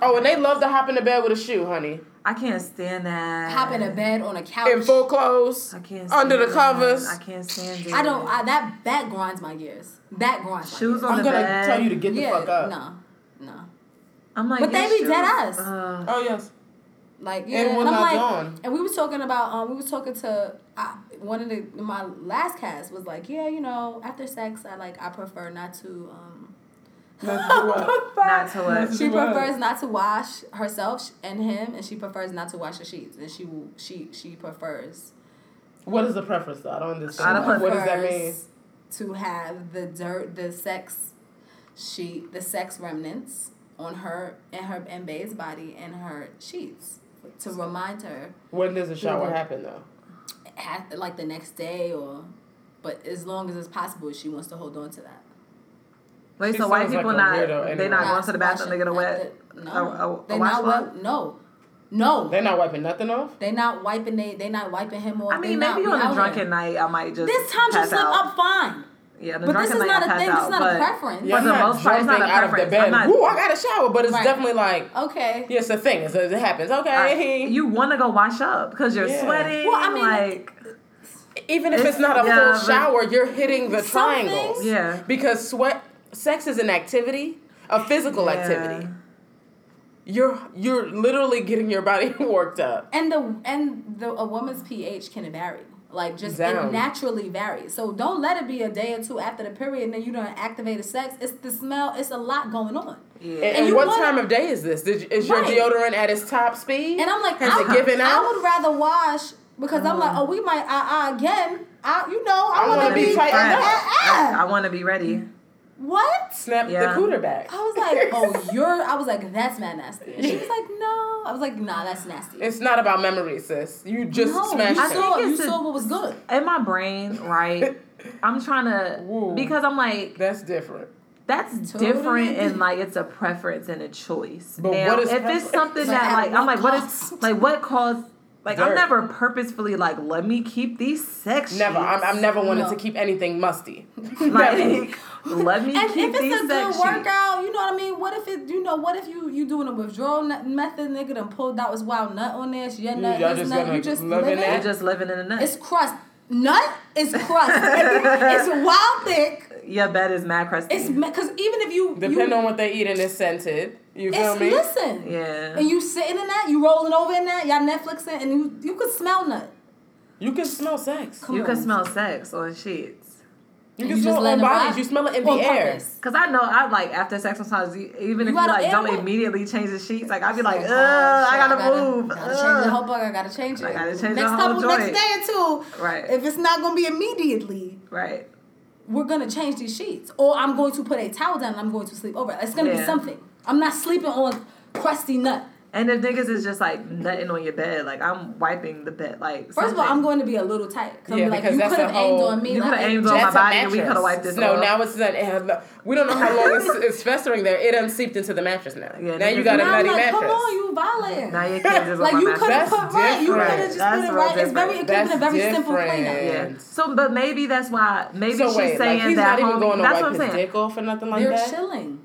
Oh, and they love to hop in the bed with a shoe, honey. I can't stand that. hop in a bed on a couch. In full clothes, I can't stand under the stand covers. I can't stand it. I don't. I, that that grinds my gears. That grinds. Shoes my on I'm gears. the gonna bed. tell you to get the yeah, fuck up. no, no. I'm like, But they be shoes- dead ass. Uh, Oh yes. Like yeah, And and, I'm like, on. and we was talking about um, we was talking to uh, one of the my last cast was like, yeah, you know, after sex, I like I prefer not to um. Let's do what? Not to what? She prefers not to wash herself and him, and she prefers not to wash the sheets, and she will she she prefers. What is the preference though? I don't understand. I don't what does that mean? To have the dirt, the sex sheet, the sex remnants on her and her and Bae's body and her sheets to remind her When does the shower happen though? ha- like the next day or but as long as it's possible she wants to hold on to that Wait, She so white sounds like people not weirdo they anyway. not going to the bathroom to get a washing wet the- no a, a they wash not cloth? wet no no They're not wiping nothing off. they not wiping they they not wiping him off I mean, not- maybe we on a out drunken here. night I might just this time pass she slip up fine Yeah, the but drunken this is night not I a pass thing this is not a preference Yeah, For the most part, it's not jumping a out of the preference. bed. I'm not- Ooh, I got a shower, but it's Right. definitely like, okay yeah, it's a thing. It's a, it happens. I- Okay. you want to go wash up because you're Yeah. sweating. Well, I mean, like Even if it's, It's- not a yeah, full shower, you're hitting the triangles. Yeah. Because sweat, sex is an activity, a physical Yeah. activity. You're you're literally getting your body worked up. and the and the a woman's pH can vary. Like just Down. it naturally varies. So don't let it be a day or two after the period and then you don't activate a sex. It's the smell. It's a lot going on. yeah. And, and you what wanna- time of day is this? Did, is your Right. deodorant at its top speed? And I'm like, has I, it given I would rather wash because I'm like, oh, we might uh, uh, again. I, you know, I, I want wanna be be tightened uh, up. uh, uh. I, want to be ready. What? Snap Yeah. the cooter back. I was like, oh, you're. I was like, that's mad nasty. And she was like, no. I was like, nah, that's nasty. It's not about memory, sis. You just no, smashed you it. saw, think you it's a- saw what was good. In my brain, right? I'm trying to Woo. because I'm like That's different. that's Totally. different and like it's a preference and a choice. But now, what is if preference? it's something But that like I'm what like what is like what caused like I'm never purposefully like let me keep these sex Never. I'm, I'm never wanted No. to keep anything musty. like let me And keep if these it's a sex good sheets. workout, you know what I mean. What if it, you know, what if you you doing a withdrawal nut- method, nigga, done pulled out his wild nut on there, so your nut, y'all just nut, you just live in living. that? You're just living in the nut. It's crust. Nut is crust. it's wild thick. Your bed is mad crusty. It's because even if you Depending you, on what they eat and it's scented. You feel it's me? listen. yeah. And you sitting in that, you rolling over in that, y'all Netflixing, and you you could smell nut. You can smell sex. Come you can smell sex on sheets. You can you just smell it on bodies. ride? You smell it in On the air. purpose. Cause I know I like after sex sometimes you, even You if you like don't animal- immediately change the sheets like I'd be like Oh, ugh shit, I gotta, move I Gotta ugh. change the whole bug. I gotta change it. I gotta change the next whole couple next day or two. Right. If it's not gonna be immediately, right we're gonna change these sheets, or I'm going to put a towel down and I'm going to sleep over. It's gonna be something. I'm not sleeping on crusty nut. And if niggas is just like nutting on your bed like I'm wiping the bed like First of all. I'm going to be a little tight. Cause Yeah, I'm like, because you that's could have a aimed whole- on me. you like, coulda aimed on my That's a body and we mattress. coulda wiped this No, off. now it's not. it We don't know how long it's, it's festering there. It done seeped into the mattress now. Yeah, now you got a Now I'm nutty like, mattress. come on, you violating. now your kids is like on you my could have mattress. That's put right. You could different. have just That's put it real right. It's very. It could have been a That's very simple different. cleanup. yeah so but maybe that's why maybe So she's wait, saying like he's that not even going to that's wipe what I'm his saying dick off or nothing like that. They're that. chilling.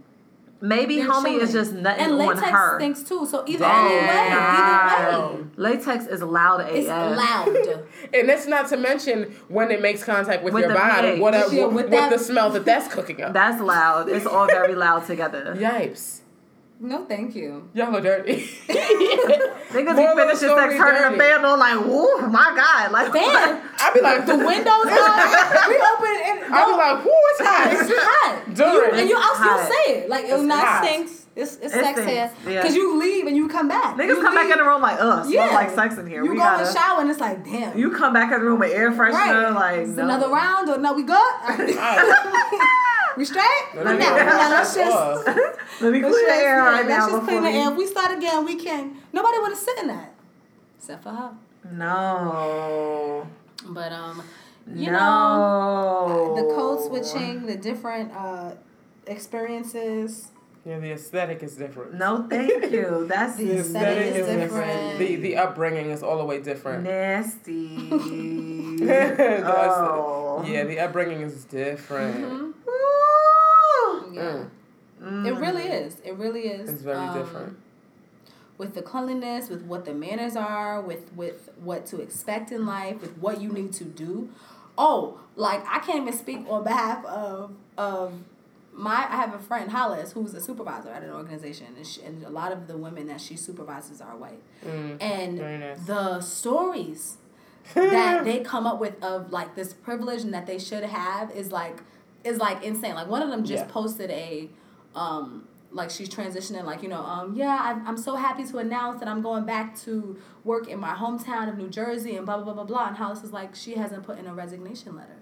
Maybe They're homie is just nutting and on latex her stinks too. So either Damn. way, either way, latex is loud AF it's loud. And that's not to mention when it makes contact with, With your body, pH. what, a, Yeah, what, with what that- the smell that that's cooking up. that's loud it's all very loud together Yipes. No, thank you. Y'all are dirty. Niggas be Moral of the finishing sex, story, turning dirty. the fan on like, woo, my God. Like, Fan. I be like, The windows are. we open it. I be like, whoo, it's hot. It's hot. During. You, and you also hot. say it like it It's not hot. stinks. It's, it's It sex stinks, here yeah. because you leave and you come back. Niggas You come back in the room like, ugh, smells like sex in here. You we go gotta. in the shower and it's like, damn. You come back in the room with air freshener, right? like, no. another round or no? We good? We straight? Let Now, me- now, let's just. Let me Let's clear the air yeah, right let's just clean before the we- air. If we start again, we can. Nobody want to sit in that, except for her. No. But um, you know, no. the code switching, the different uh experiences. Yeah, the aesthetic is different. No, thank you. That's The The aesthetic aesthetic is is different. The the upbringing is all the way different. nasty. Oh. Yeah, the upbringing is different. Mhm. Yeah. Mm, It really is. It really is. it's very Um, different. With the cleanliness, with what the manners are, with with what to expect in life, with what you need to do. Oh, like I can't even speak on behalf of of my. I have a friend Hollis who's a supervisor at an organization, and, she, and a lot of the women that she supervises are white. Mm, And very nice. the stories that they come up with of like this privilege and that they should have is like is like insane. Like one of them just Yeah. posted a um like she's transitioning like you know um yeah I, I'm so happy to announce that I'm going back to work in my hometown of New Jersey and blah blah blah blah blah and Hollis is like she hasn't put in a resignation letter.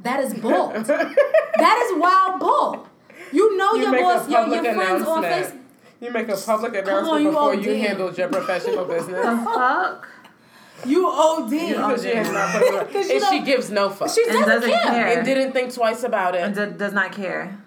That is bull. that is wild bull. You know You your boss, your, your friends on. Facebook. You make a public on, announcement you before OD. you handle your professional business. The fuck? You OD. Because she has not put it on. And she don't- gives no fuck. She doesn't, doesn't care. care. and didn't think twice about And it. d- does not care.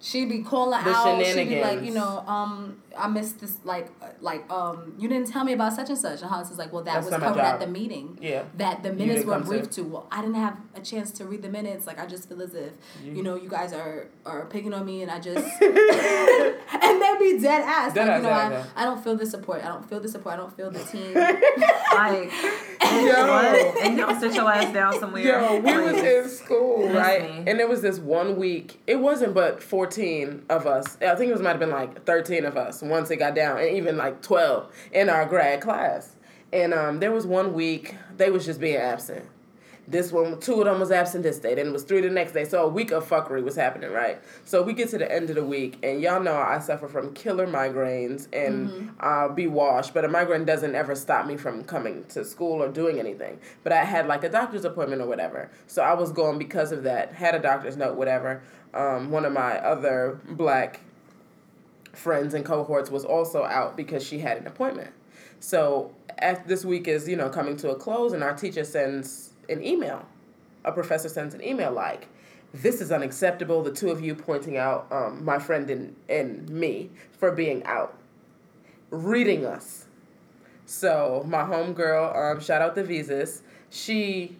She'd be calling The out. She be like, shenanigans. you know, um, I missed this. Like, uh, like, um, you didn't tell me about such and such. And Hollis is like, well, that That's was covered at the meeting. Yeah. That the minutes were come to- to. Well, I didn't have a chance to read the minutes. Like, I just feel as if, you, know, you guys are are picking on me, and I just and they be dead ass. Dead like, ass, you know, dead I, ass. I don't feel the support. I don't feel the support. I don't feel the team. Like, what? And you don't sit your ass down somewhere. Yo, we was in school, right? me. And there was this one week. It wasn't but fourteen of us. I think it was might have been like thirteen of us once it got down, and even like twelve in our grad class. And um, there was one week they was just being absent, This one, two of them was absent this day. Then it was three the next day. So a week of fuckery was happening, right? So we get to the end of the week, and y'all know I suffer from killer migraines and I'll be washed, but a migraine doesn't ever stop me from coming to school or doing anything. But I had like a doctor's appointment or whatever. So I was going because of that. Had a doctor's note, whatever. Um, one of my other black friends and cohorts was also out because she had an appointment. So after this week is you know coming to a close, and our teacher sends an email. A professor sends an email like, "This is unacceptable." The two of you pointing out um, my friend and and me for being out, reading us. So my homegirl, um, shout out to Visas, she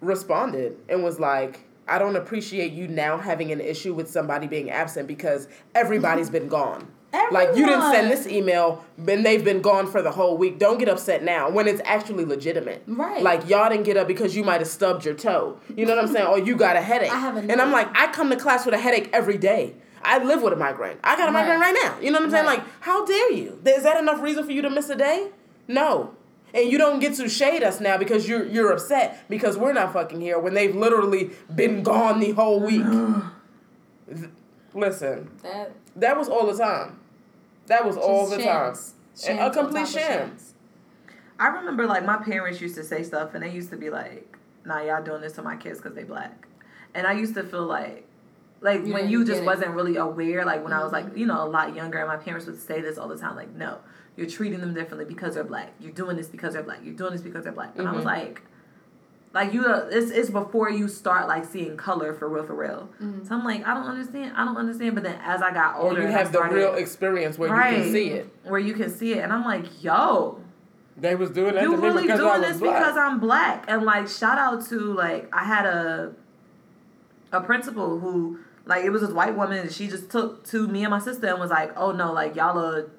responded and was like, I don't appreciate you now having an issue with somebody being absent because everybody's been gone. Like you didn't send this email, and they've been gone for the whole week. Don't get upset now when it's actually legitimate. Right. Like y'all didn't get up because you might have stubbed your toe. You know what I'm saying? Or you got a headache. I have a and I'm like, I come to class with a headache every day. I live with a migraine. I got a migraine Right. right now. You know what I'm saying? Right. Like, how dare you? Is that enough reason for you to miss a day? No. And you don't get to shade us now because you're you're upset because we're not fucking here when they've literally been gone the whole week. Th- Listen, That that was all the time. That was all the just time. shams. A on complete sham. I remember like my parents used to say stuff, and they used to be like, "Nah, y'all doing this to my kids because they black," and I used to feel like, like You when you just wasn't really aware, like when I was like, Mhm. you know, a lot younger, and my parents would say this all the time, like, "No, you're treating them differently because they're black. You're doing this because they're black. You're doing this because they're black," and I was Mhm. like. Like you, uh, it's it's before you start like seeing color for real, for real. So I'm like, I don't understand, I don't understand. But then as I got Or older, you and I have the real experience where you can see it. where you can see it, and I'm like, yo, They was doing that you really doing was this black. because I'm black and like shout out to like I had a a principal who like it was this white woman and she just took to me and my sister and was like oh no like y'all are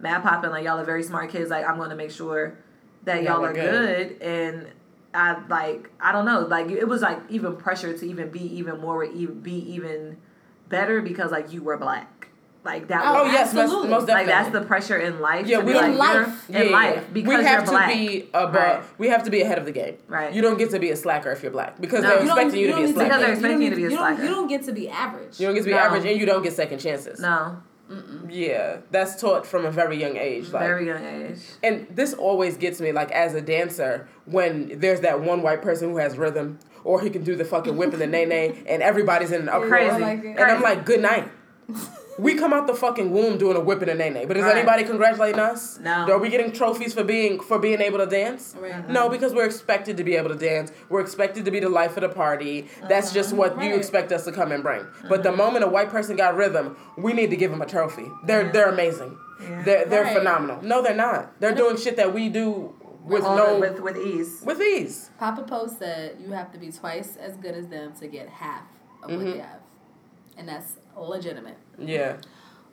mad popping like y'all are very smart kids like I'm going to make sure that y'all, Y'all are are good. and I like I don't know like it was like even pressure to even be even more even be even better because like you were black like that Oh, was, Oh yes, most, Absolutely. most like definitely. that's the pressure in life Yeah, to we like, In you're- life. in life because we have you're black. to be above. Right. We have to be ahead of the game. Right. You don't get to be a slacker if you're black because No, they're you expecting you, to be a slacker. Because they're expecting you to don't be a slacker. You don't, you don't get to be average. you don't get to be No. average, and you don't get second chances. no Yeah, that's taught from a very young age. Like, very young age and this always gets me like as a dancer when there's that one white person who has rhythm or he can do the fucking whip and the nae nae and everybody's in an uproar. Crazy. Like. And I'm like, good night. We come out the fucking womb doing a whip and a nae nae, but is Right. anybody congratulating us? No. Are we getting trophies for being for being able to dance? Right. No, because we're expected to be able to dance. We're expected to be the life of the party. That's just what you expect us to come and bring. But the moment a white person got rhythm, we need to give them a trophy. They're they're amazing. Yeah. They're they're Right. phenomenal. No, they're not. They're doing shit that we do with All no with with ease with ease. Papa Pope said you have to be twice as good as them to get half of what Mhm. they have, and that's legitimate. Yeah.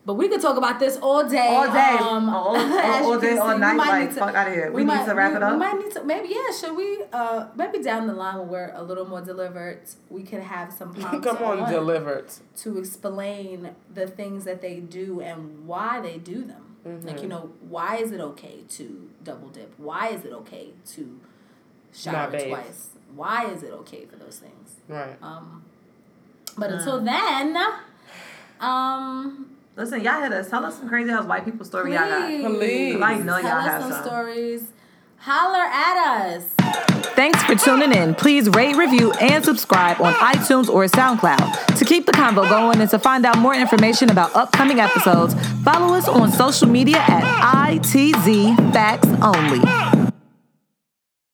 But we could talk about this all day. all day um, all, all, all day can all night like to- fuck out of here we, might, need to wrap we, it up We might need to maybe yeah. Should we? Uh, maybe down the line when we're a little more delivered, we could have some prompts Come on, delivered. to explain the things that they do and why they do them. Mm-hmm. Like you know, why is it okay to double dip? Why is it okay to shower twice? Why is it okay for those things? Right. Um, but until then, um, listen y'all hit us tell us some crazy ass white people story y'all got Please. I know tell y'all us have some some. stories. Holler at us. Thanks for tuning in. Please rate, review, and subscribe on iTunes or SoundCloud. To keep the convo going and to find out more information about upcoming episodes, follow us on social media at ITZ Facts Only.